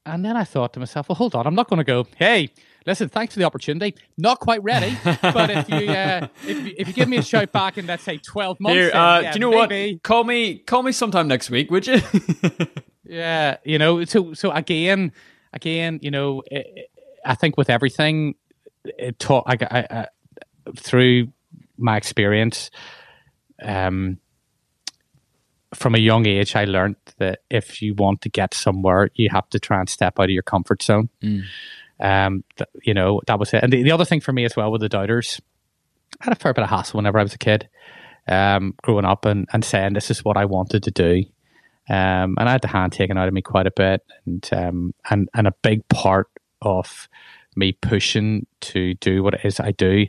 and then I thought to myself, well, hold on, I'm not going to go. Hey, listen, thanks for the opportunity. Not quite ready, but if you uh, if, you- if you give me a shout back in let's say 12 months, Here, then, uh, yeah, do you know maybe. what? Call me, call me sometime next week, would you? Yeah, you know, so so again, again, you know, i I think with everything, it taught I, I, I through my experience, um, from a young age, I learned that if you want to get somewhere, you have to try and step out of your comfort zone. Um, th- you know, that was it. And the, the other thing for me as well with the doubters, I had a fair bit of hassle whenever I was a kid, um, growing up and, and saying this is what I wanted to do. Um, and I had the hand taken out of me quite a bit, and um, and and a big part of me pushing to do what it is I do.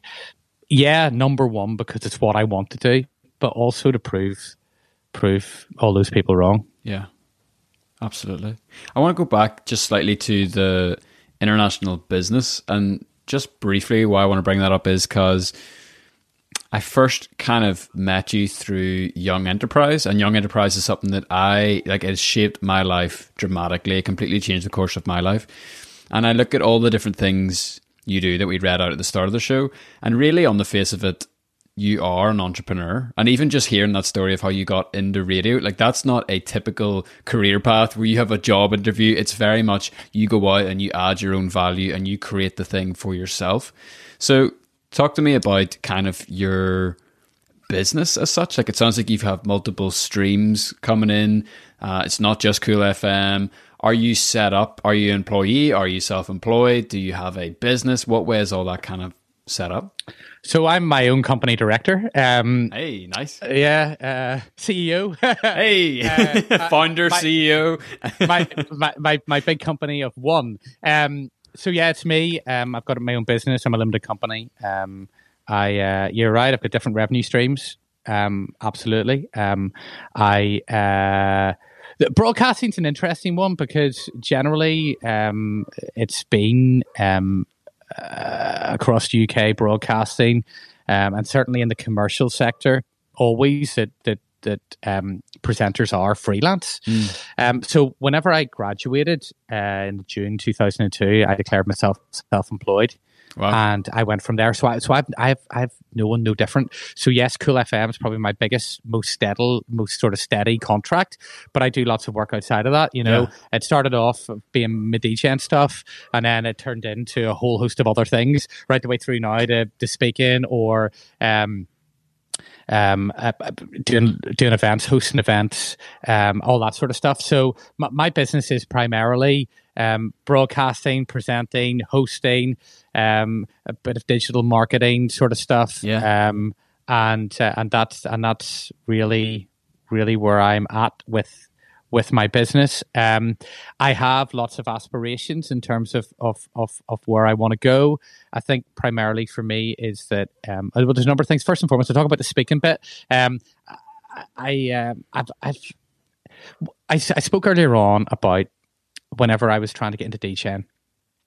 Yeah, number one because it's what I want to do, but also to prove prove all those people wrong. Yeah, absolutely. I want to go back just slightly to the international business, and just briefly, why I want to bring that up is because I first kind of met you through Young Enterprise, and Young Enterprise is something that I like. It has shaped my life dramatically. It completely changed the course of my life. And I look at all the different things you do that we read out at the start of the show, and really, on the face of it, you are an entrepreneur. And even just hearing that story of how you got into radio, like that's not a typical career path where you have a job interview. It's very much you go out and you add your own value and you create the thing for yourself. So, talk to me about kind of your business as such. Like it sounds like you have multiple streams coming in. Uh, it's not just Cool FM. Are you set up? Are you employee? Are you self-employed? Do you have a business? What way is all that kind of set up? So I'm my own company director. Um, Hey, nice. yeah, uh, CEO. Hey, Uh, founder, my- CEO. my, my my my big company of one. Um, so yeah, it's me. Um, I've got my own business. I'm a limited company. Um, I uh, you're right. I've got different revenue streams. Um, absolutely. Um, I uh, broadcasting's an interesting one because generally um, it's been um, uh, across UK broadcasting, um, and certainly in the commercial sector, always that that that um, presenters are freelance. Um, so whenever I graduated uh, in June 2002, I declared myself self-employed. Wow. And I went from there. So I, so I've, I've, I've no one, no different. So yes, Cool FM is probably my biggest, most steady, most sort of steady contract. But I do lots of work outside of that. You know, Yeah. it started off being my DJ and stuff, and then it turned into a whole host of other things, right the way through now to, to speaking or um, um, uh, uh, doing doing events, hosting events, um, all that sort of stuff. So my, my business is primarily um, broadcasting, presenting, hosting, um, a bit of digital marketing sort of stuff. Yeah. Um, and uh, and that's and that's really really where I'm at with with my business. Um, I have lots of aspirations in terms of of of, of where I want to go. I think primarily for me is that um, well, there's a number of things. First and foremost, to talk about the speaking bit. Um, I, I um, I've, I've I, I spoke earlier on about whenever I was trying to get into DJing,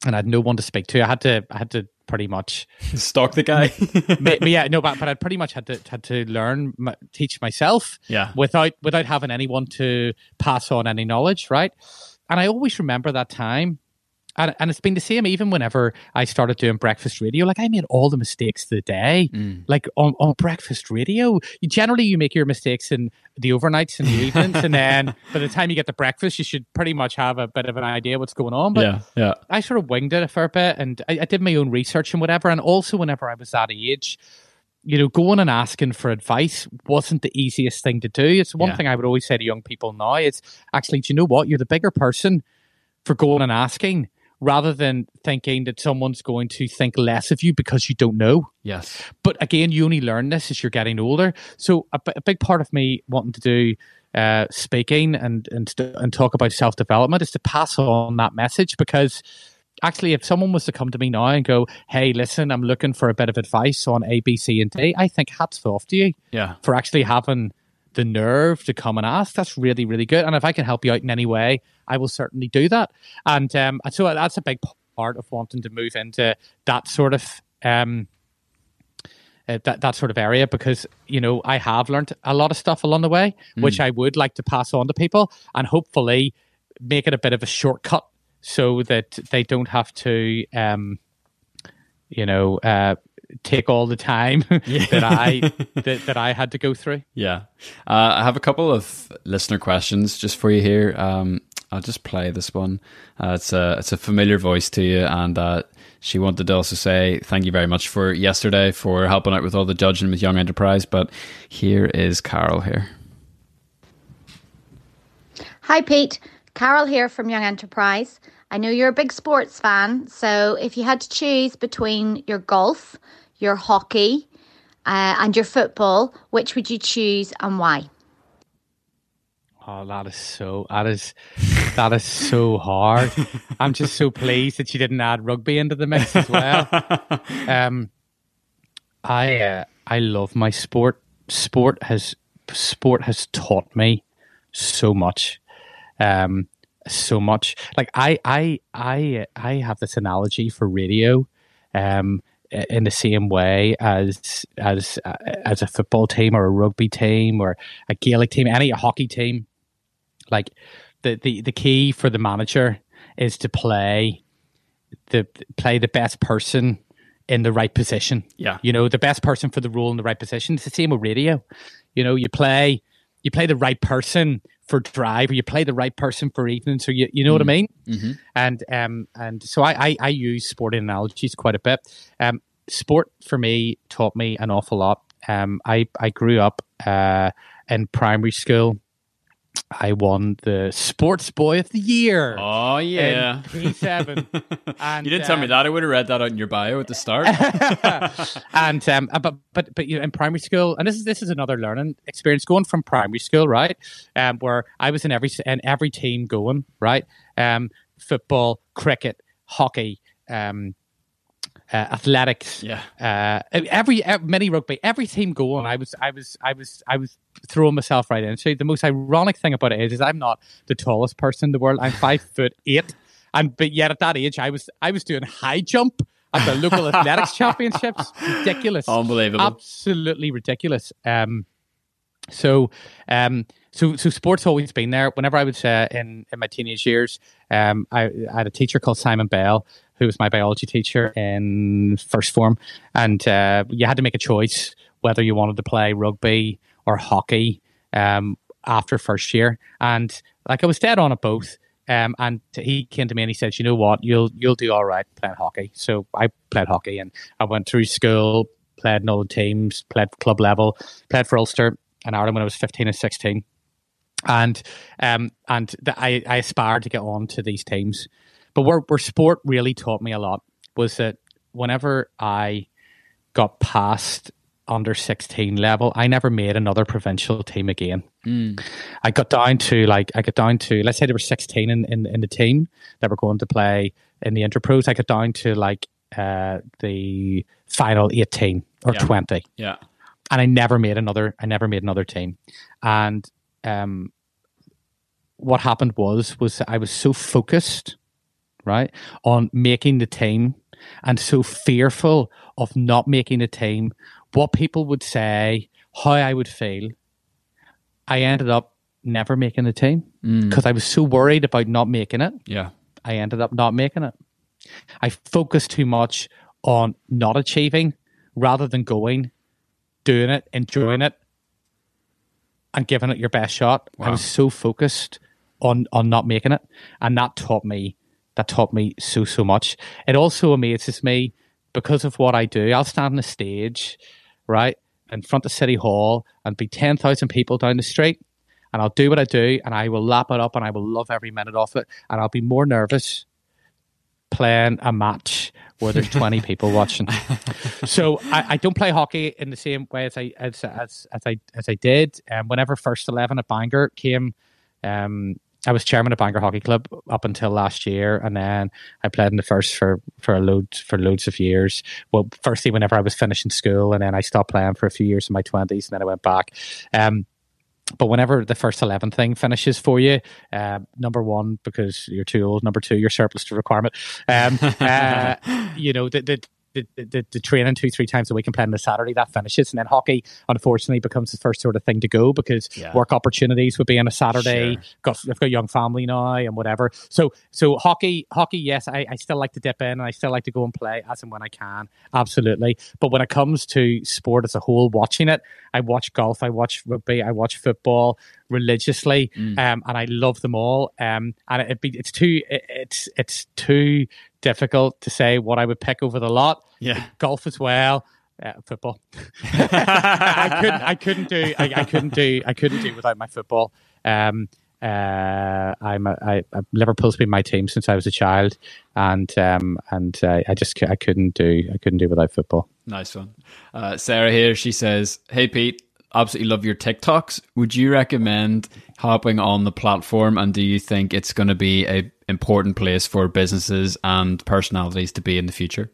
and I had no one to speak to. I had to I had to pretty much Stalk the guy. Ma- but yeah, no, but, but I pretty much had to had to learn, teach myself, Yeah. without without having anyone to pass on any knowledge, right? And I always remember that time and, and it's been the same even whenever I started doing breakfast radio. Like I made all the mistakes of the day. Mm. Like on, on breakfast radio, you generally you make your mistakes in the overnights and the evenings, and then by the time you get to breakfast, you should pretty much have a bit of an idea what's going on. But yeah, yeah. I sort of winged it a fair bit, and I, I did my own research and whatever. And also, whenever I was that age, you know, going and asking for advice wasn't the easiest thing to do. It's one Yeah. thing I would always say to young people now. It's actually, do you know what? You're the bigger person for going and asking rather than thinking that someone's going to think less of you because you don't know. Yes. But again, you only learn this as you're getting older. So a big part of me wanting to do uh, speaking and and and talk about self development is to pass on that message because actually, if someone was to come to me now and go, "Hey, listen, I'm looking for a bit of advice on A, B, C, and D," I think hats off to you Yeah. for actually having the nerve to come and ask. That's really, really good. And if I can help you out in any way, I will certainly do that. And um, so that's a big part of wanting to move into that sort of um, uh, that that sort of area because you know I have learned a lot of stuff along the way, which I would like to pass on to people, and hopefully make it a bit of a shortcut so that they don't have to, um, you know, uh, take all the time that I that, that I had to go through. Yeah. Uh, I have a couple of listener questions just for you here. Um, I'll just play this one. Uh, it's a it's a familiar voice to you, and uh, she wanted to also say thank you very much for yesterday for helping out with all the judging with Young Enterprise. But here is Carol here. Hi, Pete. Carol here from Young Enterprise. I know you're a big sports fan, so if you had to choose between your golf, your hockey, uh, and your football, which would you choose and why? Oh, that is so that is that is so hard. I'm just so pleased that you didn't add rugby into the mix as well. um, I uh, I love my sport. Sport has sport has taught me so much, um, so much. Like I I I I have this analogy for radio, um, in the same way as as uh, as a football team or a rugby team or a Gaelic team, any hockey team. Like the the the key for the manager is to play the play the best person in the right position. Yeah. You know, the best person for the role in the right position. It's the same with radio. You know, you play you play the right person for drive or you play the right person for evening. So you you know what I mean? Mm-hmm. And um and so I, I I use sporting analogies quite a bit. Um sport for me taught me an awful lot. Um I I grew up uh in primary school. I won the Sports Boy of the Year. Oh yeah. P7. And, you didn't tell me um, that. I would have read that out in your bio at the start. and um, uh, but but but you know, in primary school, and this is this is another learning experience going from primary school, right? Um, where I was in every in every team going, right? Um, football, cricket, hockey, um, uh, athletics, yeah. uh, every, every mini rugby, every team going. I was I was I was I was throwing myself right in. So The most ironic thing about it is, is I'm not the tallest person in the world. I'm five foot eight, and but yet at that age, I was I was doing high jump at the local athletics championships. Ridiculous, Unbelievable. absolutely ridiculous. Um, so um, so so sports always been there. Whenever I was uh, in in my teenage years, um, I, I had a teacher called Simon Bell who was my biology teacher in first form, and uh, you had to make a choice whether you wanted to play rugby or hockey um, after first year. And like I was dead on at both. Um, and he came to me and he said, "You know what? You'll you'll do all right playing hockey." So I played hockey, and I went through school, played in all the teams, played club level, played for Ulster and Ireland when I was fifteen and sixteen, and um, and the, I I aspired to get on to these teams. But where, where sport really taught me a lot was that whenever I got past under 16 level, I never made another provincial team again. Mm. I got down to like, I got down to, let's say there were 16 in, in, in the team that were going to play in the Interpros. I got down to like uh, the final 18 or Yeah. 20 Yeah. and I never made another. I never made another team, and um, what happened was was I was so focused, right, on making the team, and so fearful of not making the team, what people would say, how I would feel. I ended up never making the team Mm. because I was so worried about not making it. Yeah. I ended up not making it. I focused too much on not achieving rather than going, doing it, enjoying it, and giving it your best shot. Wow. I was so focused on on not making it, and that taught me that taught me so so much. It also amazes me because of what I do. I'll stand on a stage, right, in front of City Hall, and be ten thousand people down the street, and I'll do what I do, and I will lap it up, and I will love every minute of it, and I'll be more nervous playing a match where there's 20 people watching. So I, I, don't play hockey in the same way as I as as, as I as I did. And um, whenever first eleven at Bangor came, um, I was chairman of Bangor Hockey Club up until last year, and then I played in the first for for loads for loads of years. Well, firstly, whenever I was finishing school, and then I stopped playing for a few years in my twenties, and then I went back. Um, but whenever the first 11 thing finishes for you, uh, number one, because you're too old, number two, you're surplus to requirement, um, uh, you know, the, the, the, the, the, training two, three times a week and playing on a Saturday, that finishes. And then hockey, unfortunately, becomes the first sort of thing to go because yeah. work opportunities would be on a Saturday. Sure. Got, I've got a young family now and whatever. So, so hockey, hockey, yes, I, I still like to dip in and I still like to go and play as and when I can. Absolutely. But when it comes to sport as a whole, watching it, I watch golf, I watch rugby, I watch football religiously, mm. um, and I love them all. Um, and it, it, it's too, it, it's, it's too difficult to say what I would pick over the lot. Yeah, golf as well. Uh, football. I couldn't. I couldn't do. I, I, couldn't do. I couldn't do without my football. Um, uh, I'm a, I, Liverpool's been my team since I was a child, and um, and uh, I just I couldn't do I couldn't do without football. Nice one, uh, Sarah. Here she says, "Hey Pete, absolutely love your TikToks. Would you recommend hopping on the platform? And do you think it's going to be a important place for businesses and personalities to be in the future?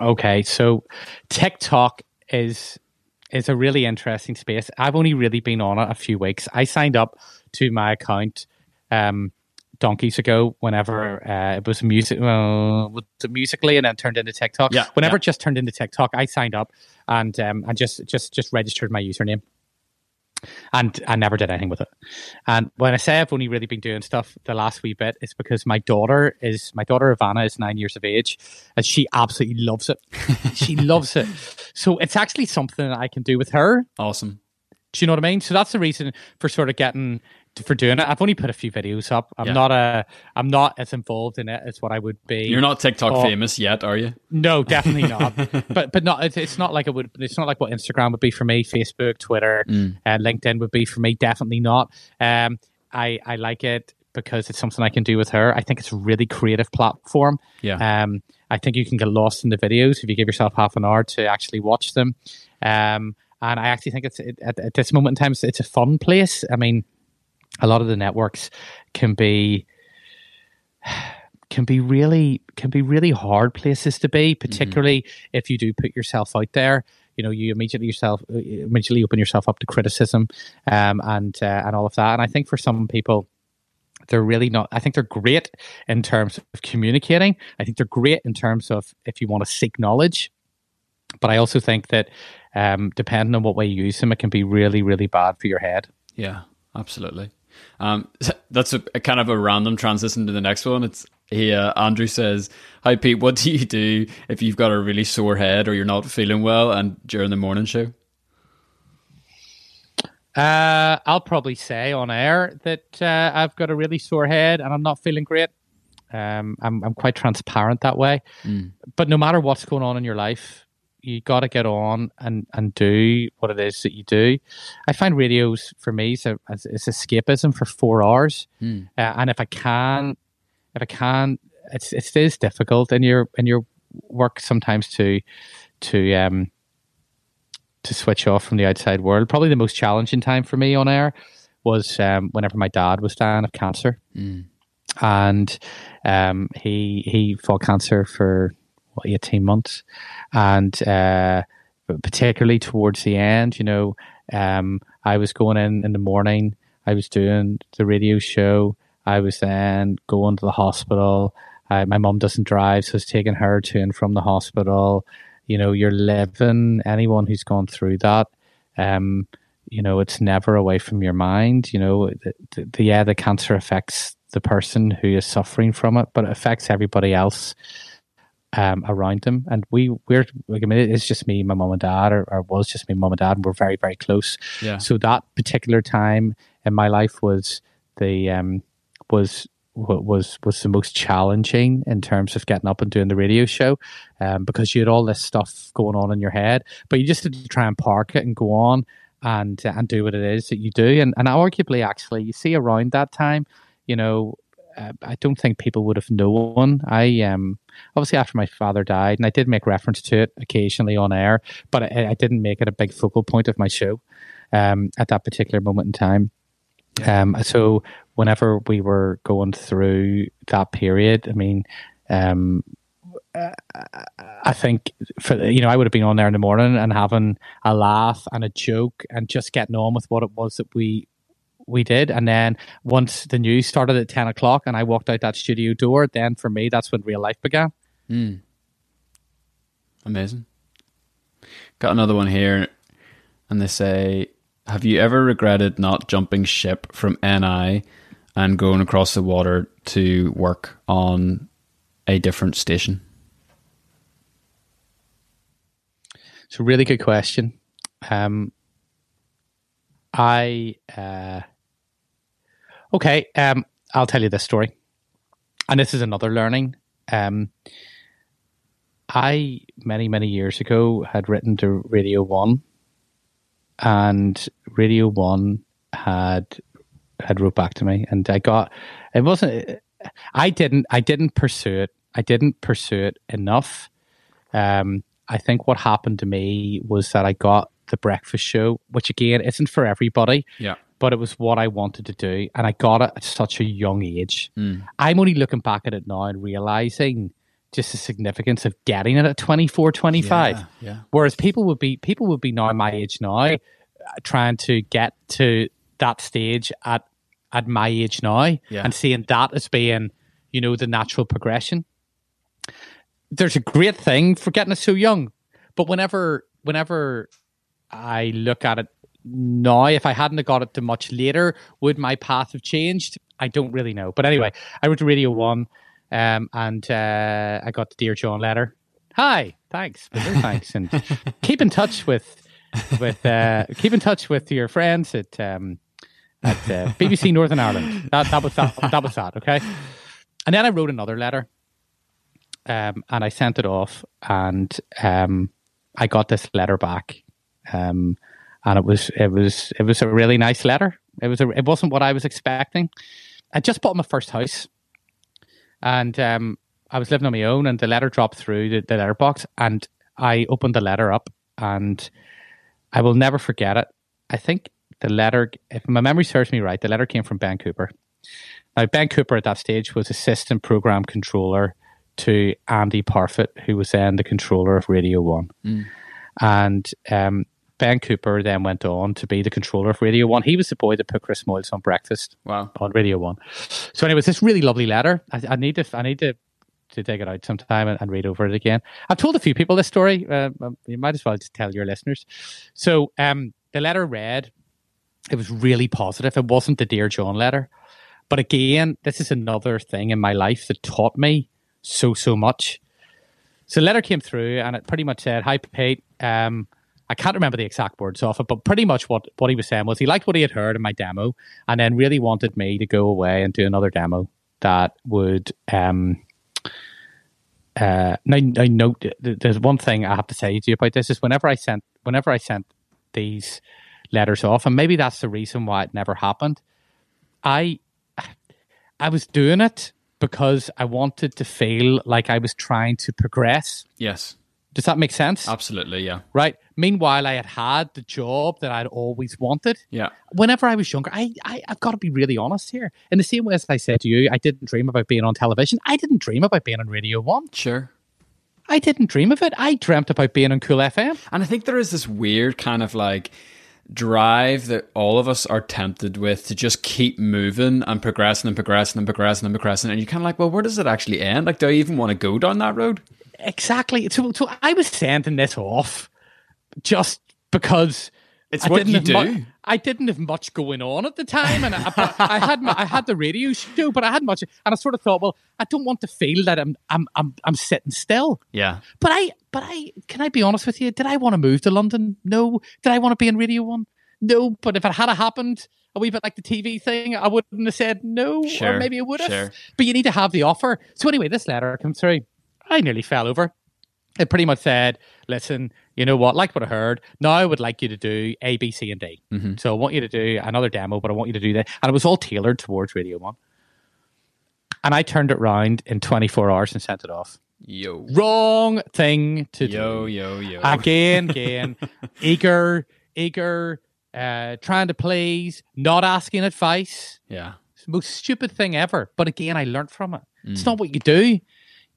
Okay, so TikTok is is a really interesting space. I've only really been on it a few weeks. I signed up to my account um, donkeys ago whenever uh, it was music uh, Musical.ly and then turned into TikTok. Yeah, whenever yeah. it just turned into TikTok, I signed up and um, and just just just registered my username and I never did anything with it. And when I say I've only really been doing stuff the last wee bit, it's because my daughter is my daughter Ivana is nine years of age, and she absolutely loves it. she loves it. So it's actually something that I can do with her. Awesome. Do you know what I mean? So that's the reason for sort of getting for doing it. I've only put a few videos up. I'm yeah. not a I'm not as involved in it as what I would be. You're not TikTok but, famous yet, are you? No, definitely not. but but not it's, it's, not like it would it's not like what Instagram would be for me, Facebook, Twitter, mm. uh, LinkedIn would be for me, definitely not. Um I I like it because it's something I can do with her. I think it's a really creative platform. Yeah. Um I think you can get lost in the videos if you give yourself half an hour to actually watch them. Um and I actually think it's it, at, at this moment in time it's, it's a fun place. I mean, a lot of the networks can be can be really can be really hard places to be, particularly mm-hmm. if you do put yourself out there. You know, you immediately yourself immediately open yourself up to criticism, um, and uh, and all of that. And I think for some people, they're really not. I think they're great in terms of communicating. I think they're great in terms of if you want to seek knowledge. But I also think that um, depending on what way you use them, it can be really, really bad for your head. Yeah, absolutely. Um, that's a, a, kind of a random transition to the next one. It's he uh, Andrew says, "Hi Pete, what do you do if you've got a really sore head or you're not feeling well and during the morning show?" Uh, I'll probably say on air that uh, I've got a really sore head and I'm not feeling great. Um, I'm I'm quite transparent that way. Mm. But no matter what's going on in your life, you got to get on and, and do what it is that you do. I find radios for me is, a, is escapism for four hours, mm. uh, and if I can, if I can, it's it is difficult in your in your work sometimes to to um to switch off from the outside world. Probably the most challenging time for me on air was um, whenever my dad was dying of cancer, mm. and um, he he fought cancer for what, 18 months. And uh, particularly towards the end, you know, um, I was going in in the morning, I was doing the radio show, I was then going to the hospital. Uh, my mom doesn't drive, so I was taking her to and from the hospital. You know, you're living, anyone who's gone through that, um, you know, it's never away from your mind. You know, the, the, yeah, the cancer affects the person who is suffering from it, but it affects everybody else um, around him, and we we're like, I mean, it's just me, my mom and dad, or, or was just me, mom and dad, and we're very very close. Yeah. So that particular time in my life was the um was was was the most challenging in terms of getting up and doing the radio show, um, because you had all this stuff going on in your head, but you just had to try and park it and go on and and do what it is that you do, and and arguably actually you see around that time, you know, I don't think people would have known. I um obviously after my father died, and I did make reference to it occasionally on air, but I, I didn't make it a big focal point of my show um, at that particular moment in time. Um, so whenever we were going through that period, I mean, um, I think for you know I would have been on there in the morning and having a laugh and a joke and just getting on with what it was that we we did. And then once the news started at 10 o'clock and I walked out that studio door, then for me, that's when real life began. Mm. Amazing. Got another one here. And they say, Have you ever regretted not jumping ship from NI and going across the water to work on a different station? It's a really good question. Um, I uh, okay. Um, I'll tell you this story, and this is another learning. Um, I many many years ago had written to Radio One, and Radio One had had wrote back to me, and I got it wasn't. I didn't. I didn't pursue it. I didn't pursue it enough. Um, I think what happened to me was that I got the breakfast show, which again isn't for everybody. Yeah. But it was what I wanted to do. And I got it at such a young age. Mm. I'm only looking back at it now and realizing just the significance of getting it at 24, 25. Yeah, yeah. Whereas people would be people would be now my age now, uh, trying to get to that stage at at my age now Yeah. and seeing that as being, you know, the natural progression. There's a great thing for getting it so young. But whenever whenever I look at it now, if I hadn't have got it to much later, would my path have changed? I don't really know. But anyway, I went to Radio One, um, and uh, I got the Dear John letter. Hi, thanks, thanks, and keep in touch with with uh, keep in touch with your friends at um, at uh, BBC Northern Ireland. That that was that, that was that. Okay, and then I wrote another letter, um, and I sent it off, and um, I got this letter back, um, and it was it was it was a really nice letter. It was a, it wasn't what I was expecting. I just bought my first house, and um, I was living on my own, and the letter dropped through the, the letterbox, and I opened the letter up, and I will never forget it. I think the letter, if my memory serves me right, the letter came from Ben Cooper. Now, Ben Cooper at that stage was assistant program controller to Andy Parfitt, who was then the controller of Radio One. And um, Ben Cooper then went on to be the controller of Radio One. He was the boy that put Chris Moyles on breakfast Wow. on Radio One. So, anyways, this really lovely letter. I, I need to, I need to, to take it out sometime and, and read over it again. I've told a few people this story. Uh, you might as well just tell your listeners. So, um, the letter read, it was really positive. It wasn't the Dear John letter. But again, this is another thing in my life that taught me so, so much. So the letter came through and it pretty much said, Hi, Pete. Um, I can't remember the exact words off it, but pretty much what, what he was saying was he liked what he had heard in my demo and then really wanted me to go away and do another demo that would. Um, uh, now, now note, there's one thing I have to say to you about this is whenever I sent whenever I sent these letters off, and maybe that's the reason why it never happened. I I was doing it because I wanted to feel like I was trying to progress. Yes. Does that make sense? Absolutely. Yeah. Right. Meanwhile, I had had the job that I'd always wanted. Yeah. Whenever I was younger, I, I I've got to be really honest here. In the same way as I said to you, I didn't dream about being on television. I didn't dream about being on Radio One. Sure. I didn't dream of it. I dreamt about being on Cool FM. And I think there is this weird kind of like drive that all of us are tempted with to just keep moving and progressing and progressing and progressing and progressing. And you're kind of like, well, where does it actually end? Like, do I even want to go down that road? Exactly. So, so I was sending this off just because It's I what didn't you have do. mu- I didn't have much going on at the time, and I, I had my, I had the radio show, but I had much, and I sort of thought, well, I don't want to feel that I'm I'm I'm, I'm sitting still. yeah. But I, but I, can I be honest with you? Did I want to move to London? No. Did I want to be in Radio One? No. But if it had happened, a wee bit like the TV thing, I wouldn't have said no, Sure, or maybe I would have. sure. But you need to have the offer. So anyway, this letter comes through. I nearly fell over. It pretty much said, "Listen, you know what? Like what I heard. Now I would like you to do A, B, C, and D. Mm-hmm. So I want you to do another demo, but I want you to do that." And it was all tailored towards Radio One. And I turned it round in 24 hours and sent it off Yo. wrong thing to Yo, do. yo, yo. Again, again, eager, eager, uh, trying to please, not asking advice. yeah. It's the most stupid thing ever. But again, I learned from it. Mm. It's not what you do.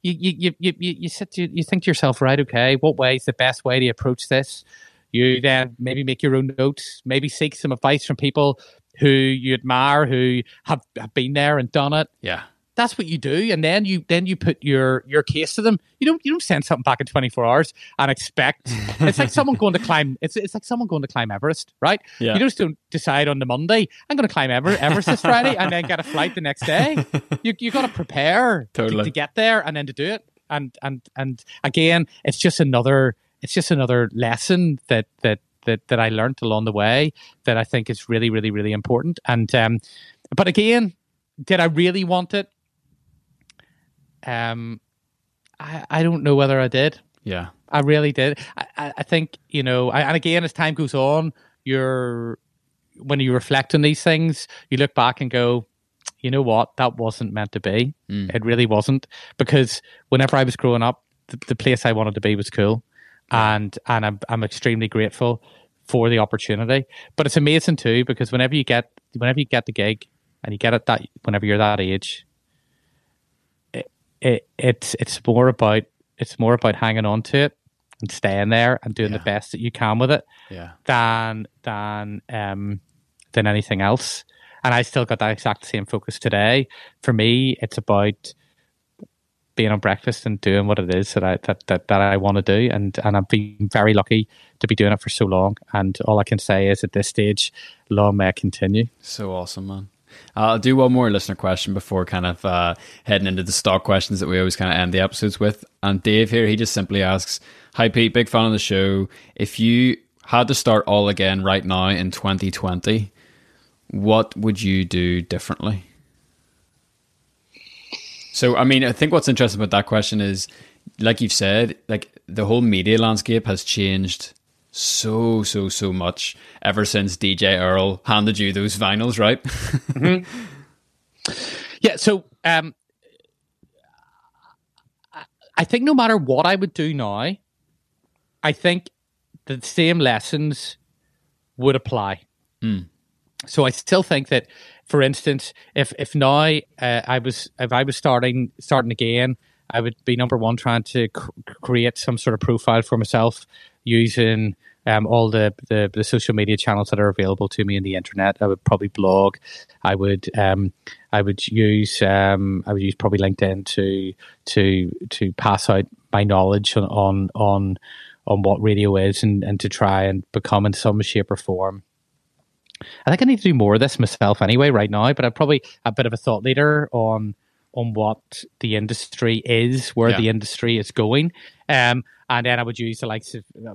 You you you you you, sit you, you think to yourself, right? Okay, what way is the best way to approach this? You then maybe make your own notes. Maybe seek some advice from people who you admire, who have, have been there and done it Yeah. That's what you do and then you then you put your your case to them you don't you don't send something back in 24 hours and expect it's like someone going to climb it's it's like someone going to climb everest right Yeah. you just don't decide on the monday i'm going to climb Ever- everest this friday and then get a flight the next day you you got to prepare to- to, get there and then to do it and and and again it's just another it's just another lesson that that that, that I learned along the way that I think is really, really, really important. And um, but again, did I really want it? Um, I I don't know whether I did. Yeah. I really did. I, I, think you know, I, and again, as time goes on, you're when you reflect on these things, you look back and go, you know what, that wasn't meant to be. It really wasn't because whenever I was growing up, the, the place I wanted to be was cool, and and I'm I'm extremely grateful for the opportunity. But it's amazing too because whenever you get whenever you get the gig and you get it that whenever you're that age, it, it it's it's more about it's more about hanging on to it and staying there and doing Yeah. the best that you can with it Yeah. than than um than anything else. And I still got that exact same focus today. For me, it's about being on breakfast and doing what it is that I that that, that I want to do. And and I've been very lucky to be doing it for so long. And all I can say is at this stage, long may it continue. So awesome, man. I'll do one more listener question before kind of uh, heading into the stock questions that we always kind of end the episodes with. And Dave here, he just simply asks, "Hi Pete, big fan of the show. If you had to start all again right now in 2020, what would you do differently?" So, I mean, I think what's interesting about that question is, like you've said, like the whole media landscape has changed so, so, so much ever since DJ Errol handed you those vinyls, right? Yeah. So um, I- think no matter what I would do now, I think the same lessons would apply. So I still think that, for instance, if if now uh, I was if I was starting starting again, I would be number one trying to cr- create some sort of profile for myself using um, all the, the the social media channels that are available to me in the internet. I would probably blog. I would um, I would use um, I would use probably LinkedIn to to to pass out my knowledge on on on, on what radio is and, and to try and become in some shape or form I think I need to do more of this myself anyway right now, but I'm probably a bit of a thought leader on on what the industry is, where Yeah. the industry is going. Um, and then I would use the likes of uh,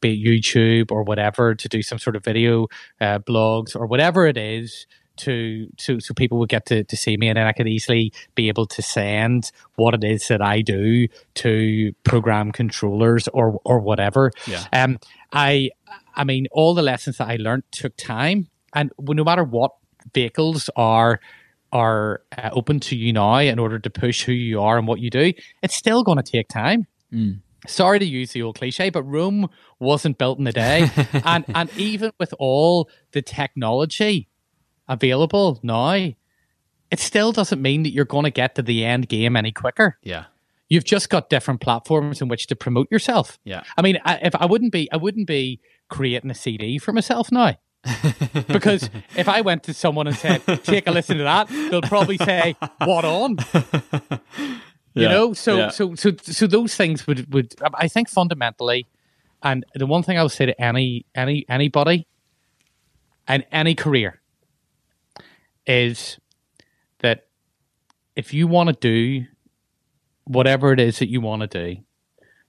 be YouTube or whatever to do some sort of video uh, blogs or whatever it is to to so people would get to, to see me and then I could easily be able to send what it is that I do to program controllers or or whatever. Yeah. Um I I mean all the lessons that I learned took time and no matter what vehicles are are uh, open to you now in order to push who you are and what you do, it's still going to take time. Sorry to use the old cliche, but Rome wasn't built in a day, and and even with all the technology available now, it still doesn't mean that you're going to get to the end game any quicker. yeah. You've just got different platforms in which to promote yourself. Yeah. I mean, I, if I wouldn't be, I wouldn't be creating a CD for myself now. because if I went to someone and said, "Take a listen to that," they'll probably say, "What on?" You know, so yeah. so so so those things would would I think fundamentally, and the one thing I would say to any any anybody and any career is that if you want to do whatever it is that you want to do,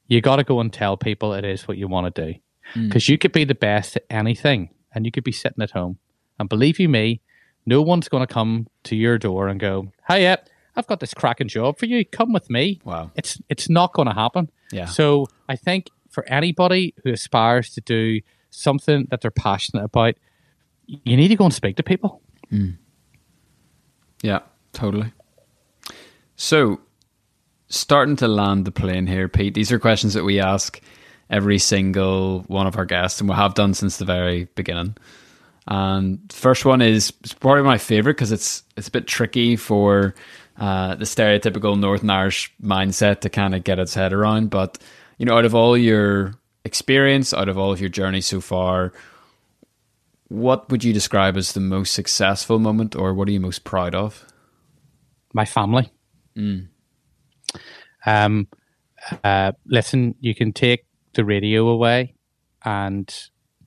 you got to go and tell people it is what you want to do. Mm. Because you could be the best at anything and you could be sitting at home. And believe you me, no one's going to come to your door and go, Hey, yeah, I've got this cracking job for you. Come with me. Wow. It's it's not going to happen. Yeah. So I think for anybody who aspires to do something that they're passionate about, you need to go and speak to people. Mm. Yeah, totally. So, starting to land the plane here, Pete. These are questions that we ask every single one of our guests, and we have done since the very beginning. And first one is it's probably my favorite because it's it's a bit tricky for uh, the stereotypical Northern Irish mindset to kind of get its head around. But you know, out of all your experience, out of all of your journey so far, what would you describe as the most successful moment, or what are you most proud of? My family. Um, uh, listen, you can take the radio away, and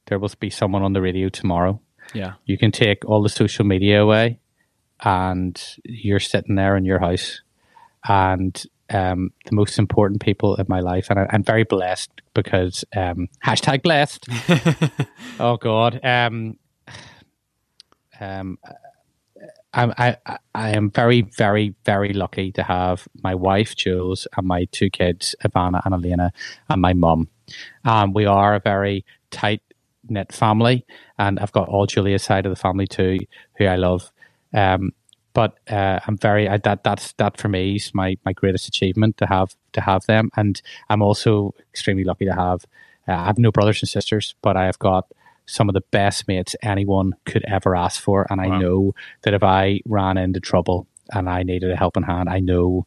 there will be someone on the radio tomorrow. Yeah. You can take all the social media away, and you're sitting there in your house. And um, the most important people in my life, and I, I'm very blessed because um, hashtag blessed. oh God, um, um, I, I- I am very, very, very lucky to have my wife Jules and my two kids, Ivana and Elena, and my mum. Um, we are a very tight knit family, and I've got all Julia's side of the family too, who I love. Um, but uh, I'm very I, that that's that for me is my my greatest achievement to have to have them, and I'm also extremely lucky to have. Uh, I have no brothers and sisters, but I have got some of the best mates anyone could ever ask for, and I Wow. know that if I ran into trouble and I needed a helping hand, I know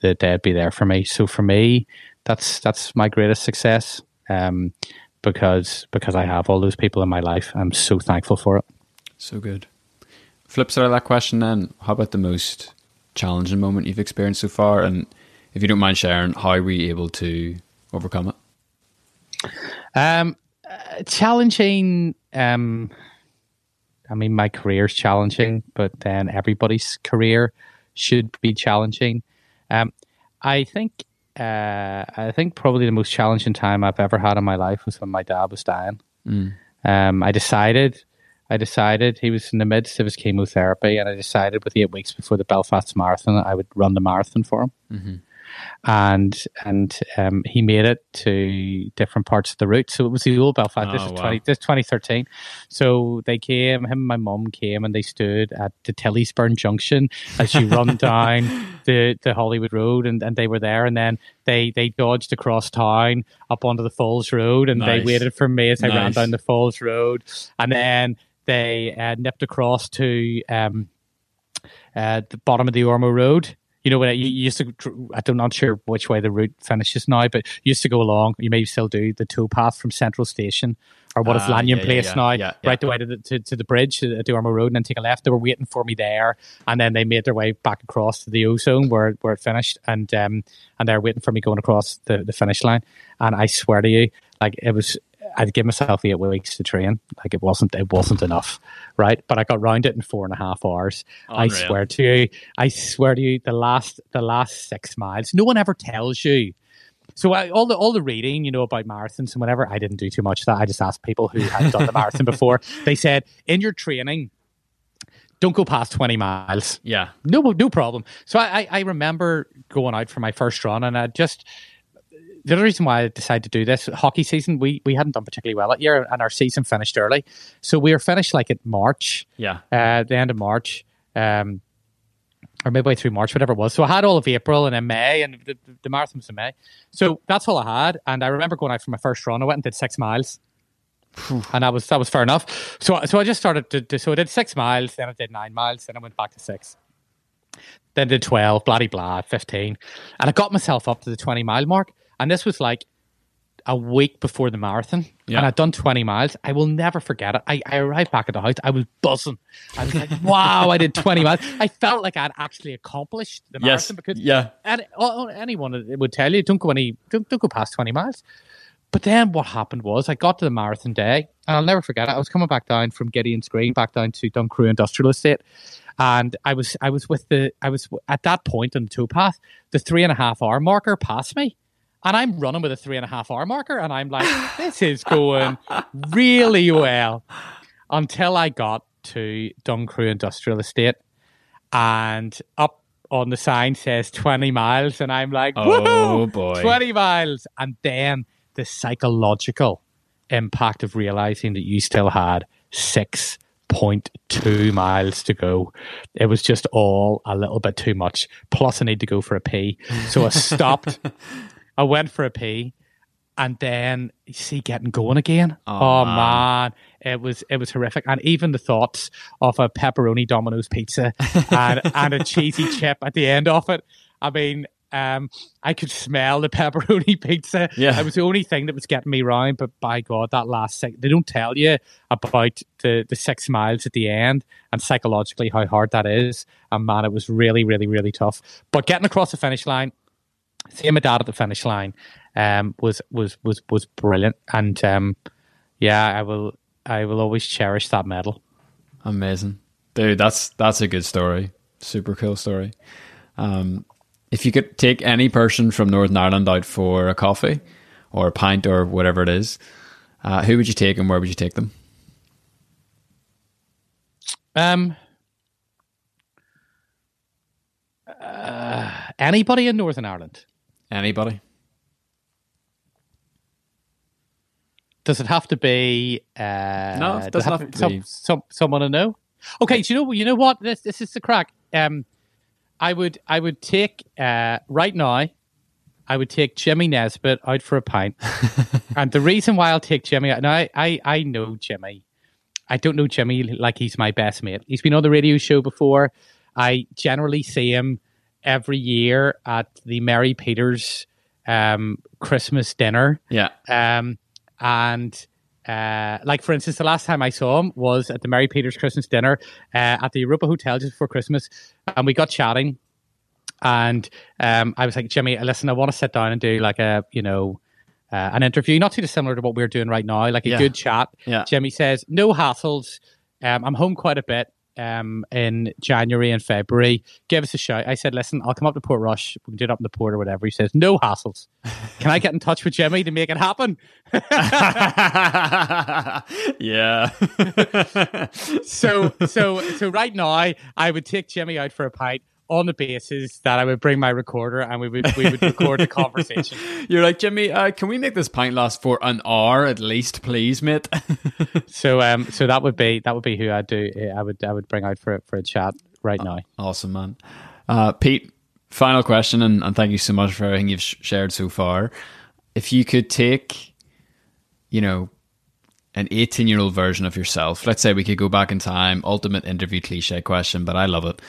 that they'd be there for me. So for me, that's that's my greatest success. Um, because because I have all those people in my life, I'm so thankful for it. So good. Flip side of that question then, how about the most challenging moment you've experienced so far? And if you don't mind sharing, how were you able to overcome it? Um, uh, challenging. Um, I mean, my career's challenging, but then everybody's career should be challenging. Um, I think. Uh, I think probably the most challenging time I've ever had in my life was when my dad was dying. Um, I decided, I decided he was in the midst of his chemotherapy, and I decided with eight weeks before the Belfast Marathon, I would run the marathon for him and and um, he made it to different parts of the route. So it was the old Belfast. this Oh, is wow. twenty. This twenty thirteen. So they came. Him and my mum came, and they stood at the Tillysburn Junction as you run down the, the Holywood Road, and, and they were there. And then they they dodged across town up onto the Falls Road, and they waited for me as I ran down the Falls Road, and then they uh, nipped across to. Um, uh, the bottom of the Ormeau Road. You know, when you, used to, I'm not sure which way the route finishes now, but you used to go along. You may still do the towpath from Central Station, or what is Ah, Lanyon yeah, Place yeah, now, yeah, right the way to the, to, to the bridge at the Ormeau Road, and then take a left. They were waiting for me there, and then they made their way back across to the Ozone where where it finished, and um, and they're waiting for me going across the, the finish line. And I swear to you, like it was, I'd give myself eight weeks to train. Like it wasn't, it wasn't enough, right? But I got round it in four and a half hours. I swear to you, I swear to you, the last the last six miles, no one ever tells you. So I, all the all the reading, you know, about marathons and whatever, I didn't do too much of that. I just asked people who had done the marathon before. They said, in your training, don't go past twenty miles Yeah. no no problem. So I, I remember going out for my first run, and I just the other reason why I decided to do this hockey season we we hadn't done particularly well that year, and our season finished early, so we were finished like at March, Yeah. uh, the end of March, um, or midway through March, whatever it was. So I had all of April and then May, and the, the, the marathon was in May. So that's all I had, and I remember going out for my first run. I went and did six miles. And that was that was fair enough. So so I just started to, to so I did six miles, then I did nine miles, then I went back to six then did 12, blah, blah, blah, 15. And I got myself up to the 20 mile mark. And this was like a week before the marathon. Yeah. And I'd done 20 miles. I will never forget it. I, I arrived back at the house. I was buzzing. I was like, wow, I did 20 miles. I felt like I'd actually accomplished the Yes. marathon because Yeah. and, anyone would tell you don't go any don't, don't go past 20 miles but then what happened was I got to the marathon day, and I'll never forget it. I was coming back down from Gideon's Green, back down to Duncrue Industrial Estate, and I was I was with the I was at that point on the towpath, the three and a half hour marker passed me. And I'm running with a three and a half hour marker, and I'm like, this is going really well until I got to Duncrue Industrial Estate. And up on the sign says 20 miles, and I'm like, Oh, boy. 20 miles. And then the psychological impact of realizing that you still had 6.2 miles to go. It was just all a little bit too much. Plus, I need to go for a pee. So I stopped. I went for a pee. And then you see getting going again. Oh, Oh, man. man. it was it was horrific. And even the thoughts of a pepperoni Domino's pizza and and a cheesy chip at the end of it. I mean, um, I could smell the pepperoni pizza. Yeah. it was the only thing that was getting me round. But by God, that last six, they don't tell you about the the six miles at the end and psychologically how hard that is. And man, it was really, really, really tough. But getting across the finish line, seeing my dad at the finish line, um, was was was was brilliant. And um, yeah, I will I will always cherish that medal. Amazing, dude. That's that's a good story. Super cool story. Um, if you could take any person from Northern Ireland out for a coffee or a pint or whatever it is, uh, who would you take and where would you take them? Um, uh, anybody in Northern Ireland? Anybody? Does it have to be? Uh, No, it does doesn't it have to some, be. Some, someone I know. Okay, do you know? You know what? This this is the crack. Um, I would I would take uh, right now. I would take Jimmy Nesbitt out for a pint, and the reason why I'll take Jimmy now I, I I know Jimmy. I don't know Jimmy like he's my best mate. He's been on the radio show before. I generally see him every year at the Mary Peters um, Christmas dinner. Yeah. Um, and uh, like for instance, the last time I saw him was at the Mary Peters Christmas dinner uh, at the Europa Hotel just before Christmas, and we got chatting. And um, I was like, Jimmy, listen, I want to sit down and do like a you know uh, an interview, not too dissimilar to what we're doing right now, like a Yeah. good chat. Yeah. Jimmy says, no hassles. Um, I'm home quite a bit um, in January and February. Give us a shout. I said, listen, I'll come up to Portrush. We can do it up in the port or whatever. He says, no hassles. Can I get in touch with Jimmy to make it happen? yeah. so so so right now I would take Jimmy out for a pint on the basis that I would bring my recorder and we would we would record the conversation. You're like, Jimmy, uh, can we make this pint last for an hour at least, please, mate? So um so that would be that would be who I'd do I would I would bring out for for a chat right now. awesome, man. Uh, Pete, final question, and, and thank you so much for everything you've sh- shared so far. If you could take, you know, an 18 year old version of yourself, let's say we could go back in time, ultimate interview cliche question, but I love it.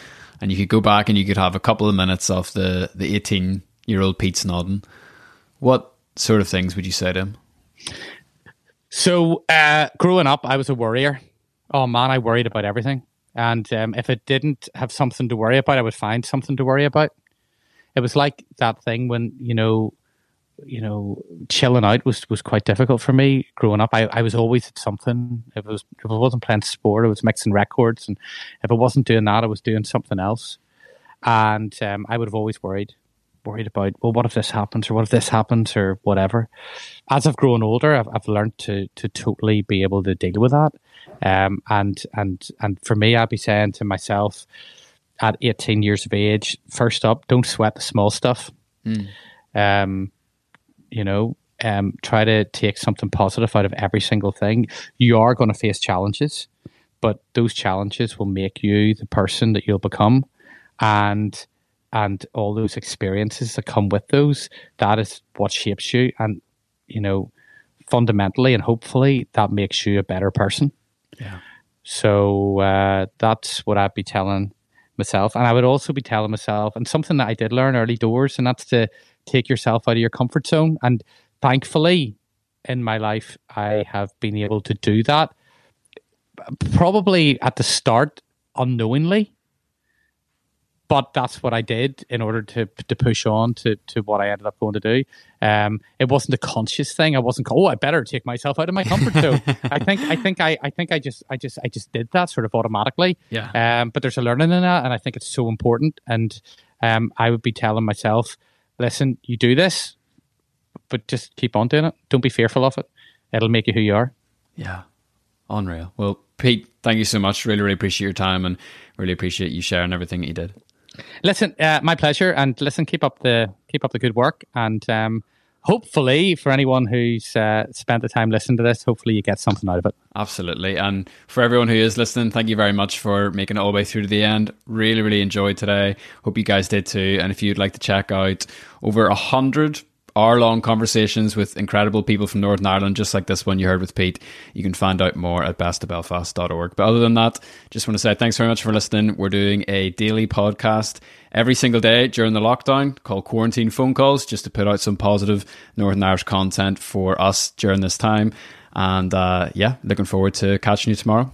And you could go back and you could have a couple of minutes of the, the 18 year old Pete Snodden. What sort of things would you say to him? So uh growing up I was a worrier. Oh man, I worried about everything. And um, if it didn't have something to worry about, I would find something to worry about. It was like that thing when, you know, you know, chilling out was, was quite difficult for me growing up. I, I was always at something. If it was if I wasn't playing sport, I was mixing records, and if I wasn't doing that, I was doing something else. And um, I would have always worried, worried about well, what if this happens, or what if this happens, or whatever. As I've grown older, I've, I've learned to to totally be able to deal with that. Um, and and and for me, I'd be saying to myself at 18 years of age, first up, don't sweat the small stuff. Um, you know, um, try to take something positive out of every single thing. You are going to face challenges, but those challenges will make you the person that you'll become, and and all those experiences that come with those. That is what shapes you, and you know, fundamentally and hopefully, that makes you a better person. Yeah. So uh, that's what I'd be telling myself, and I would also be telling myself, and something that I did learn early doors, and that's to take yourself out of your comfort zone. And thankfully, in my life, I have been able to do that. Probably at the start, unknowingly, but that's what I did in order to to push on to to what I ended up going to do. Um, it wasn't a conscious thing. I wasn't. Oh, I better take myself out of my comfort zone. I think. I think. I. I think. I just. I just. I just did that sort of automatically. Yeah. Um, but there's a learning in that, and I think it's so important. And um, I would be telling myself, listen, you do this, but just keep on doing it. Don't be fearful of it. It'll make you who you are. Yeah. Unreal. Well, Pete, thank you so much. Really, really appreciate your time and really appreciate you sharing everything that you did. Listen, uh, my pleasure. And listen, keep up the keep up the good work. And um, hopefully, for anyone who's uh, spent the time listening to this, hopefully you get something out of it. Absolutely. And for everyone who is listening, thank you very much for making it all the way through to the end. Really, really enjoyed today. Hope you guys did too. And if you'd like to check out over a hundred hour long conversations with incredible people from Northern Ireland, just like this one you heard with Pete. You can find out more at bestofbelfast.org. But other than that, just want to say thanks very much for listening. We're doing a daily podcast every single day during the lockdown called Quarantine Phone Calls, just to put out some positive Northern Irish content for us during this time. And uh, yeah, looking forward to catching you tomorrow.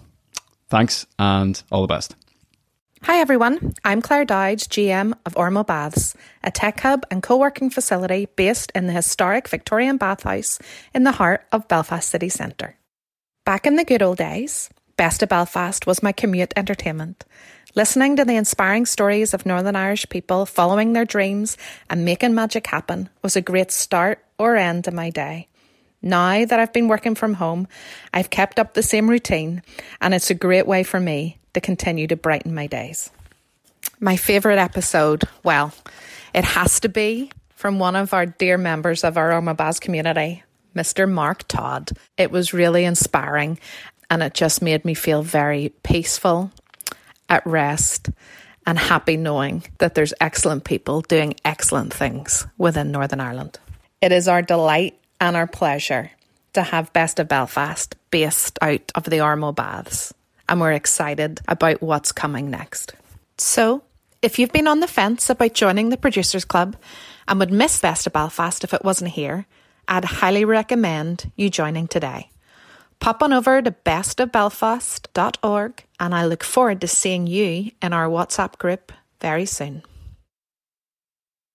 Thanks and all the best. Hi everyone, I'm Claire Dodge, GM of Ormeau Baths, a tech hub and co working facility based in the historic Victorian bathhouse in the heart of Belfast city centre. Back in the good old days, Best of Belfast was my commute entertainment. Listening to the inspiring stories of Northern Irish people following their dreams and making magic happen was a great start or end to my day. Now that I've been working from home, I've kept up the same routine, and it's a great way for me to continue to brighten my days. My favourite episode, well, it has to be from one of our dear members of our Baths community, Mr. Mark Todd. It was really inspiring and it just made me feel very peaceful, at rest, and happy knowing that there's excellent people doing excellent things within Northern Ireland. It is our delight and our pleasure to have Best of Belfast based out of the Ormeau Baths and we're excited about what's coming next. So, if you've been on the fence about joining the Producers Club and would miss Best of Belfast if it wasn't here, I'd highly recommend you joining today. Pop on over to bestofbelfast.org and I look forward to seeing you in our WhatsApp group very soon.